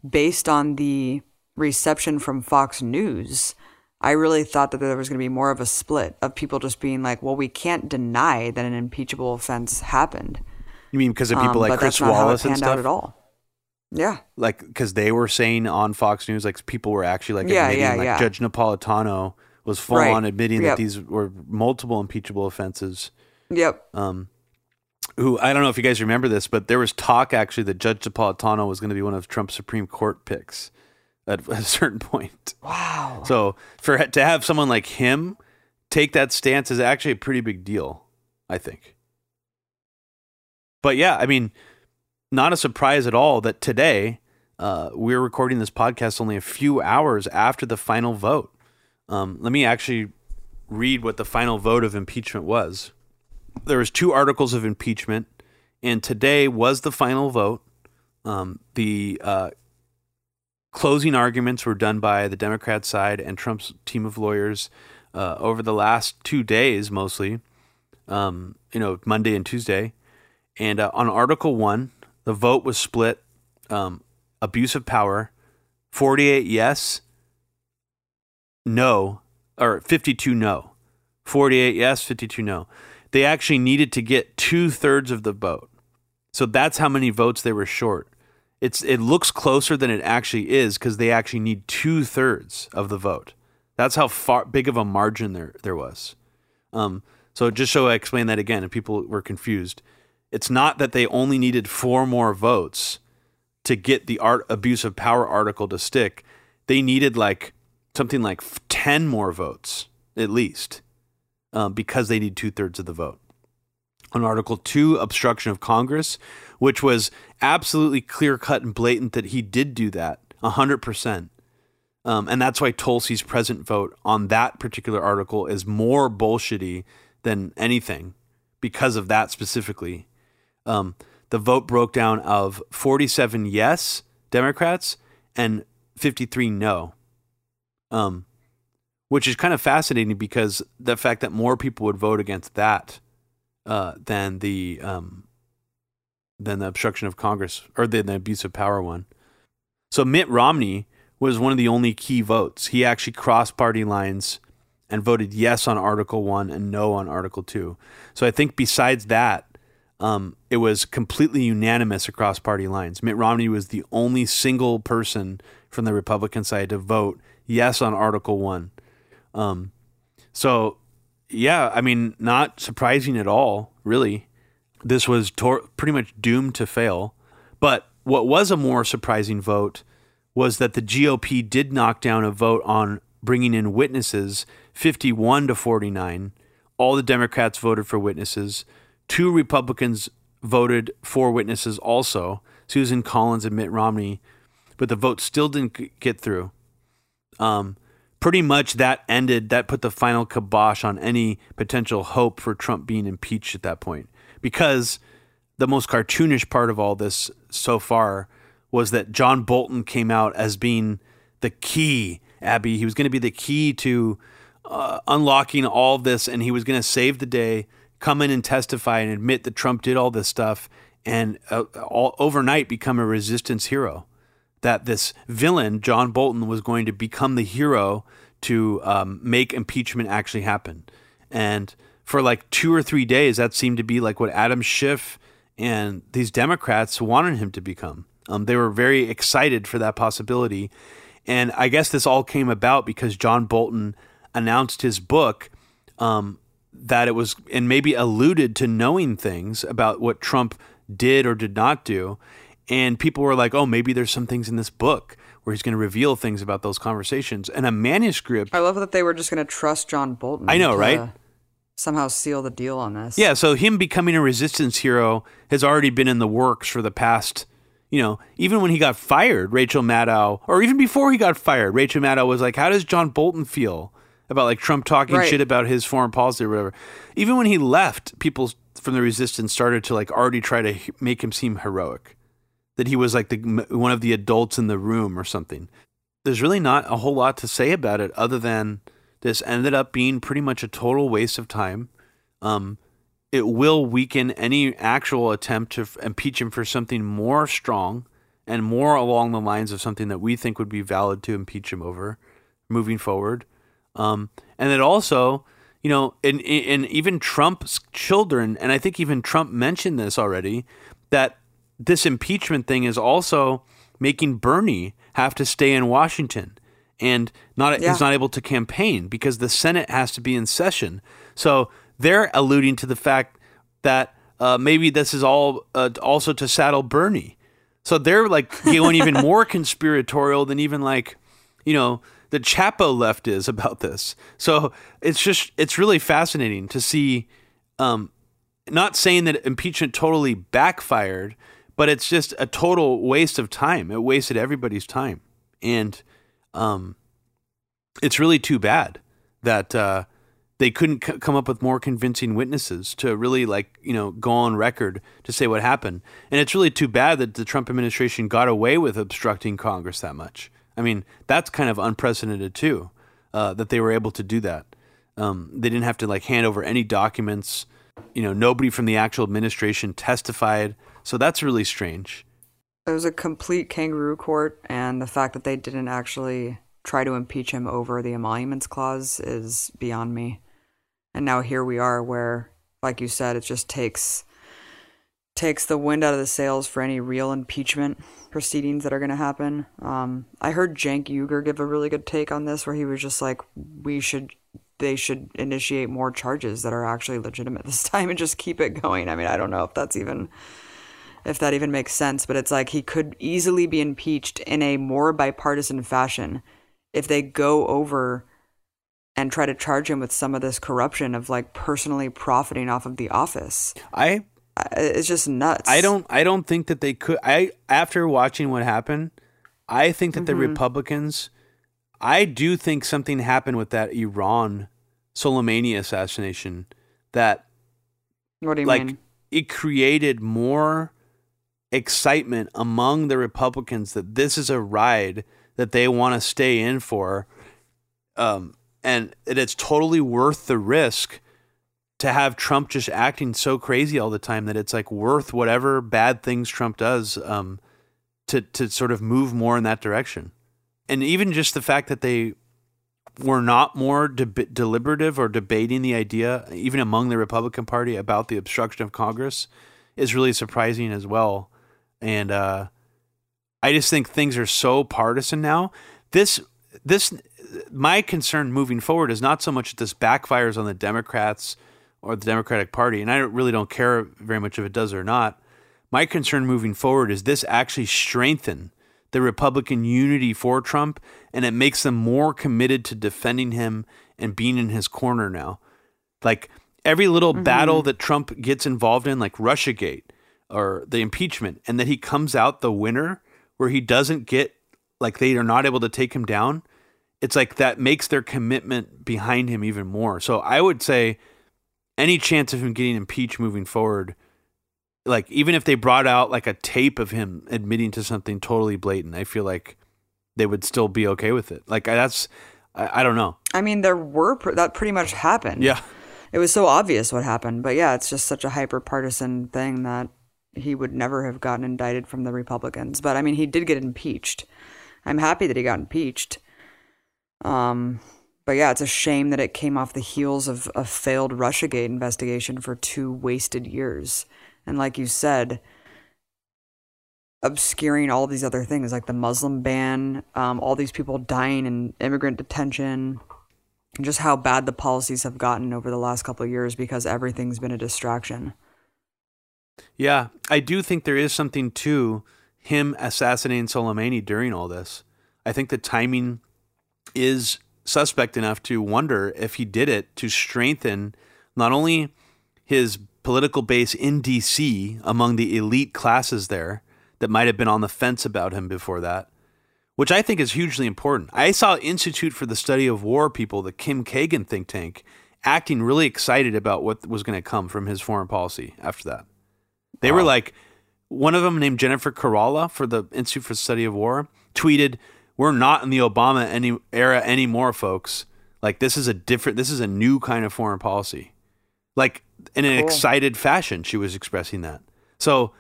based on the reception from Fox News, I really thought that there was going to be more of a split of people just being like, well, we can't deny that an impeachable offense happened. You mean because of people um, like Chris Wallace and stuff? at all. Yeah. Like, because they were saying on Fox News, like, people were actually like yeah, admitting, yeah, like, yeah. Judge Napolitano was full right. on admitting yep. that these were multiple impeachable offenses. Yep. Um, who I don't know if you guys remember this, but there was talk actually that Judge Napolitano was going to be one of Trump's Supreme Court picks at [LAUGHS] a certain point. Wow. So for to have someone like him take that stance is actually a pretty big deal, I think. But yeah, I mean, not a surprise at all that today uh, we're recording this podcast only a few hours after the final vote. Um, let me actually read what the final vote of impeachment was. There was two articles of impeachment, and today was the final vote. Um, the uh, closing arguments were done by the Democrat side and Trump's team of lawyers uh, over the last two days, mostly. Um, you know, Monday and Tuesday. And uh, on Article 1, the vote was split um, abuse of power 48 yes, no, or 52 no. 48 yes, 52 no. They actually needed to get two thirds of the vote. So that's how many votes they were short. It's it looks closer than it actually is because they actually need two thirds of the vote. That's how far big of a margin there there was. Um, so just so I explain that again, if people were confused, it's not that they only needed four more votes to get the art abuse of power article to stick. They needed like something like ten more votes at least, um, because they need two thirds of the vote. On Article Two, obstruction of Congress, which was absolutely clear cut and blatant that he did do that, hundred um, percent. and that's why Tulsi's present vote on that particular article is more bullshitty than anything because of that specifically. Um, the vote broke down of 47 yes Democrats and 53 no. Um, which is kind of fascinating because the fact that more people would vote against that uh, than the um, than the obstruction of Congress or the, the abuse of power one. So Mitt Romney was one of the only key votes. He actually crossed party lines and voted yes on Article One and no on Article Two. So I think besides that, um, it was completely unanimous across party lines. Mitt Romney was the only single person from the Republican side to vote yes on Article One. Um, so, yeah, I mean, not surprising at all, really. This was tor- pretty much doomed to fail. But what was a more surprising vote was that the GOP did knock down a vote on bringing in witnesses 51 to 49. All the Democrats voted for witnesses. Two Republicans voted for witnesses also, Susan Collins and Mitt Romney, but the vote still didn't get through. Um, pretty much that ended, that put the final kibosh on any potential hope for Trump being impeached at that point. Because the most cartoonish part of all this so far was that John Bolton came out as being the key, Abby. He was going to be the key to uh, unlocking all this, and he was going to save the day come in and testify and admit that Trump did all this stuff and uh, all, overnight become a resistance hero. That this villain, John Bolton, was going to become the hero to um, make impeachment actually happen. And for like two or three days, that seemed to be like what Adam Schiff and these Democrats wanted him to become. Um, they were very excited for that possibility. And I guess this all came about because John Bolton announced his book um, that it was and maybe alluded to knowing things about what Trump did or did not do. And people were like, oh, maybe there's some things in this book where he's going to reveal things about those conversations. And a manuscript. I love that they were just going to trust John Bolton. I know, right? Somehow seal the deal on this. Yeah. So him becoming a resistance hero has already been in the works for the past, you know, even when he got fired, Rachel Maddow, or even before he got fired, Rachel Maddow was like, how does John Bolton feel? About like Trump talking right. shit about his foreign policy or whatever. Even when he left, people from the resistance started to like already try to make him seem heroic, that he was like the one of the adults in the room or something. There's really not a whole lot to say about it other than this ended up being pretty much a total waste of time. Um, it will weaken any actual attempt to f- impeach him for something more strong and more along the lines of something that we think would be valid to impeach him over moving forward. Um, and it also, you know, and, and even Trump's children, and I think even Trump mentioned this already, that this impeachment thing is also making Bernie have to stay in Washington and not yeah. he's not able to campaign because the Senate has to be in session. So they're alluding to the fact that uh, maybe this is all uh, also to saddle Bernie. So they're like going even [LAUGHS] more conspiratorial than even like, you know, the Chapo left is about this. So it's just it's really fascinating to see. Um, not saying that impeachment totally backfired, but it's just a total waste of time. It wasted everybody's time, and um, it's really too bad that uh, they couldn't c- come up with more convincing witnesses to really like you know go on record to say what happened. And it's really too bad that the Trump administration got away with obstructing Congress that much. I mean, that's kind of unprecedented too, uh, that they were able to do that. Um, they didn't have to like hand over any documents. You know, nobody from the actual administration testified. So that's really strange. It was a complete kangaroo court, and the fact that they didn't actually try to impeach him over the emoluments clause is beyond me. And now here we are, where, like you said, it just takes takes the wind out of the sails for any real impeachment proceedings that are going to happen. Um, I heard Cenk Uygur give a really good take on this, where he was just like, "We should, they should initiate more charges that are actually legitimate [LAUGHS] this time and just keep it going." I mean, I don't know if that's even if that even makes sense, but it's like he could easily be impeached in a more bipartisan fashion if they go over and try to charge him with some of this corruption of like personally profiting off of the office. I it's just nuts. I don't I don't think that they could I after watching what happened, I think that mm-hmm. the Republicans I do think something happened with that Iran Soleimani assassination that What do you like, mean? It created more excitement among the Republicans that this is a ride that they want to stay in for. Um, and it's totally worth the risk to have Trump just acting so crazy all the time that it's like worth whatever bad things Trump does um, to to sort of move more in that direction. And even just the fact that they were not more de- deliberative or debating the idea, even among the Republican Party, about the obstruction of Congress, is really surprising as well. And uh, I just think things are so partisan now. This this my concern moving forward is not so much that this backfires on the Democrats or the Democratic Party, and I really don't care very much if it does or not. My concern moving forward is this actually strengthen the Republican unity for Trump, and it makes them more committed to defending him and being in his corner now. Like every little mm-hmm. battle that Trump gets involved in, like Russiagate, or the impeachment and that he comes out the winner where he doesn't get like they are not able to take him down it's like that makes their commitment behind him even more so i would say any chance of him getting impeached moving forward like even if they brought out like a tape of him admitting to something totally blatant i feel like they would still be okay with it like that's i, I don't know i mean there were that pretty much happened yeah it was so obvious what happened but yeah it's just such a hyper partisan thing that he would never have gotten indicted from the Republicans. But I mean, he did get impeached. I'm happy that he got impeached. Um, but yeah, it's a shame that it came off the heels of a failed Russiagate investigation for two wasted years. And like you said, obscuring all these other things like the Muslim ban, um, all these people dying in immigrant detention, and just how bad the policies have gotten over the last couple of years because everything's been a distraction. Yeah, I do think there is something to him assassinating Soleimani during all this. I think the timing is suspect enough to wonder if he did it to strengthen not only his political base in DC among the elite classes there that might have been on the fence about him before that, which I think is hugely important. I saw Institute for the Study of War people, the Kim Kagan think tank, acting really excited about what was going to come from his foreign policy after that. They wow. were like, one of them named Jennifer Cafarella for the Institute for the Study of War tweeted, "We're not in the Obama any era anymore, folks. Like this is a different, this is a new kind of foreign policy. Like in an Cool. excited fashion, she was expressing that. So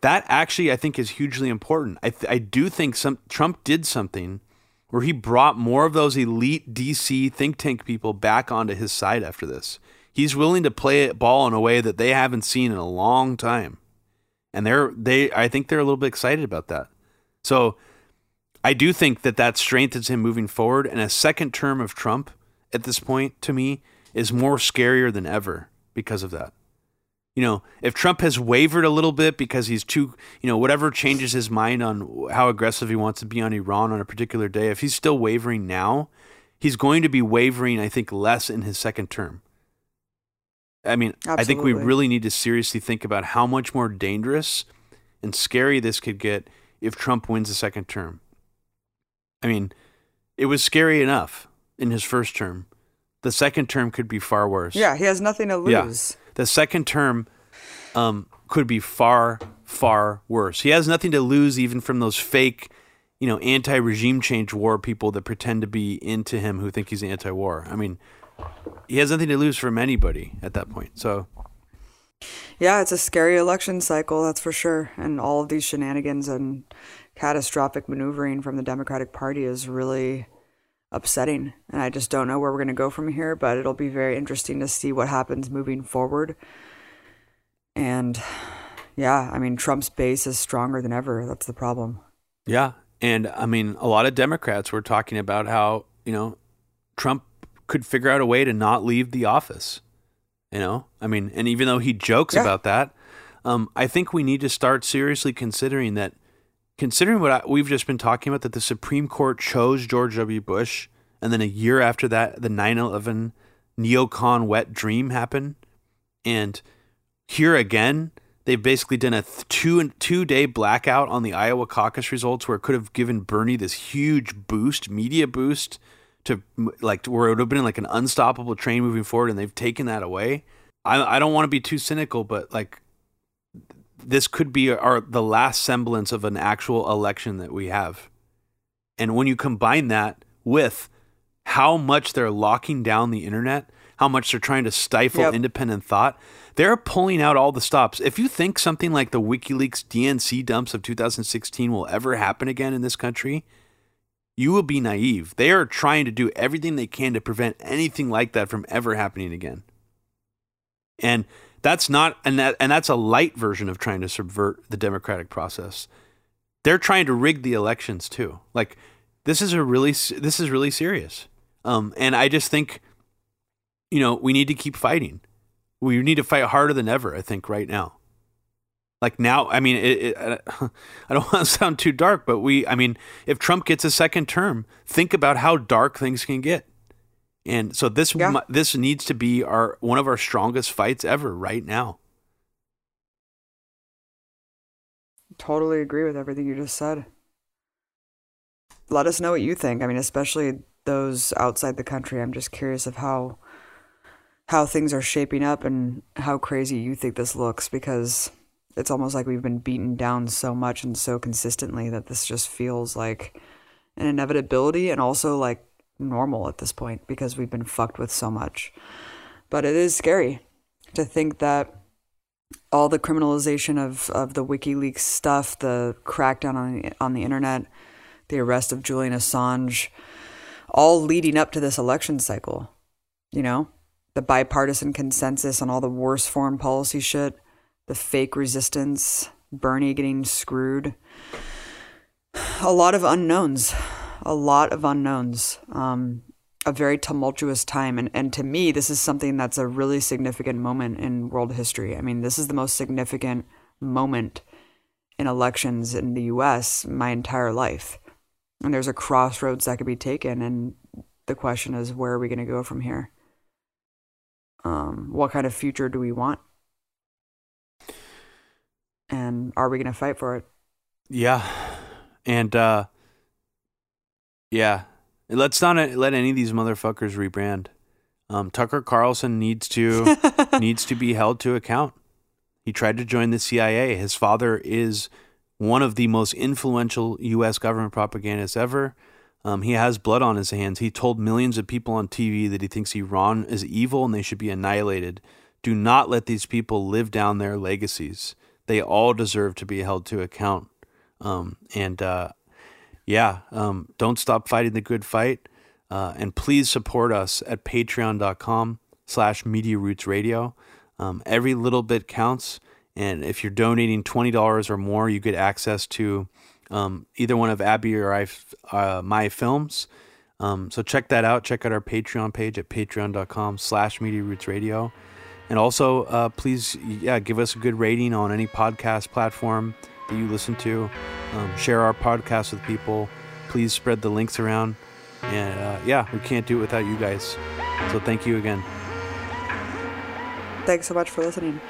that actually, I think, is hugely important. I, th- I do think some Trump did something where he brought more of those elite DC think tank people back onto his side after this. He's willing to play it ball in a way that they haven't seen in a long time, and they're they. I think they're a little bit excited about that. So I do think that that strengthens him moving forward. And a second term of Trump at this point, to me, is more scarier than ever because of that. You know, if Trump has wavered a little bit because he's too, you know, whatever changes his mind on how aggressive he wants to be on Iran on a particular day, if he's still wavering now, he's going to be wavering, I think, less in his second term. I mean, I think we really need to seriously think about how much more dangerous and scary this could get if Trump wins a second term. I mean, it was scary enough in his first term. The second term could be far worse. Yeah, he has nothing to lose. Yeah. The second term um, could be far, far worse. He has nothing to lose even from those fake, you know, anti-regime change war people that pretend to be into him who think he's anti-war. I mean, he has nothing to lose from anybody at that point. So, Yeah, it's a scary election cycle, that's for sure. And all of these shenanigans and catastrophic maneuvering from the Democratic Party is really upsetting. And I just don't know where we're going to go from here, but it'll be very interesting to see what happens moving forward. And yeah, I mean, Trump's base is stronger than ever. That's the problem. yeah, and I mean, a lot of Democrats were talking about how you know Trump could figure out a way to not leave the office. You know, I mean, and even though he jokes Yeah. about that, um, I think we need to start seriously considering that. Considering what I, we've just been talking about, that the Supreme Court chose George W. Bush, and then a year after that, the 9 11 neocon wet dream happened. And here again, they've basically done a two two day blackout on the Iowa caucus results, where it could have given Bernie this huge boost, media boost, to like where it would have been like an unstoppable train moving forward, and they've taken that away. I I don't want to be too cynical, but like this could be our the last semblance of an actual election that we have, and when you combine that with how much they're locking down the internet, how much they're trying to stifle Yep. independent thought, they're pulling out all the stops. If you think something like the WikiLeaks DNC dumps of 2016 will ever happen again in this country, you will be naive. They are trying to do everything they can to prevent anything like that from ever happening again. And that's not and that and that's a light version of trying to subvert the democratic process. They're trying to rig the elections too. Like this is a really this is really serious. Um and I just think you know, we need to keep fighting. We need to fight harder than ever, I think right now. Like now, I mean, it, it, I [LAUGHS] don't want to sound too dark, but we, I mean, if Trump gets a second term, think about how dark things can get. And so this Yeah. this needs to be our one of our strongest fights ever right now. Totally agree with everything you just said. Let us know what you think. I mean, especially those outside the country. I'm just curious of how how things are shaping up and how crazy you think this looks because it's almost like we've been beaten down so much and so consistently that this just feels like an inevitability and also like normal at this point because we've been fucked with so much. But it is scary to think that all the criminalization of, of the WikiLeaks stuff, the crackdown on on the internet, the arrest of Julian Assange, all leading up to this election cycle. You know, the bipartisan consensus on all the worst foreign policy shit, the fake resistance, Bernie getting screwed. A lot of unknowns, a lot of unknowns. Um, a very tumultuous time. And, and to me, this is something that's a really significant moment in world history. I mean, this is the most significant moment in elections in the US my entire life. And there's a crossroads that could be taken. And the question is, where are we going to go from here? Um, what kind of future do we want? And are we going to fight for it? Yeah. And uh yeah. Let's not let any of these motherfuckers rebrand. Um Tucker Carlson needs to [LAUGHS] needs to be held to account. He tried to join the CIA. His father is one of the most influential US government propagandists ever. Um, he has blood on his hands. He told millions of people on TV that he thinks Iran is evil and they should be annihilated. Do not let these people live down their legacies. They all deserve to be held to account. Um, and uh, yeah, um, don't stop fighting the good fight. Uh, and please support us at patreon.com slash media roots radio. Um, every little bit counts. And if you're donating $20 or more, you get access to um, either one of Abby or I, uh, my films. Um, so check that out. Check out our Patreon page at patreon.com slash media roots radio. And also, uh, please, yeah, give us a good rating on any podcast platform that you listen to. Um, share our podcast with people. Please spread the links around. And uh, yeah, we can't do it without you guys. So thank you again. Thanks so much for listening.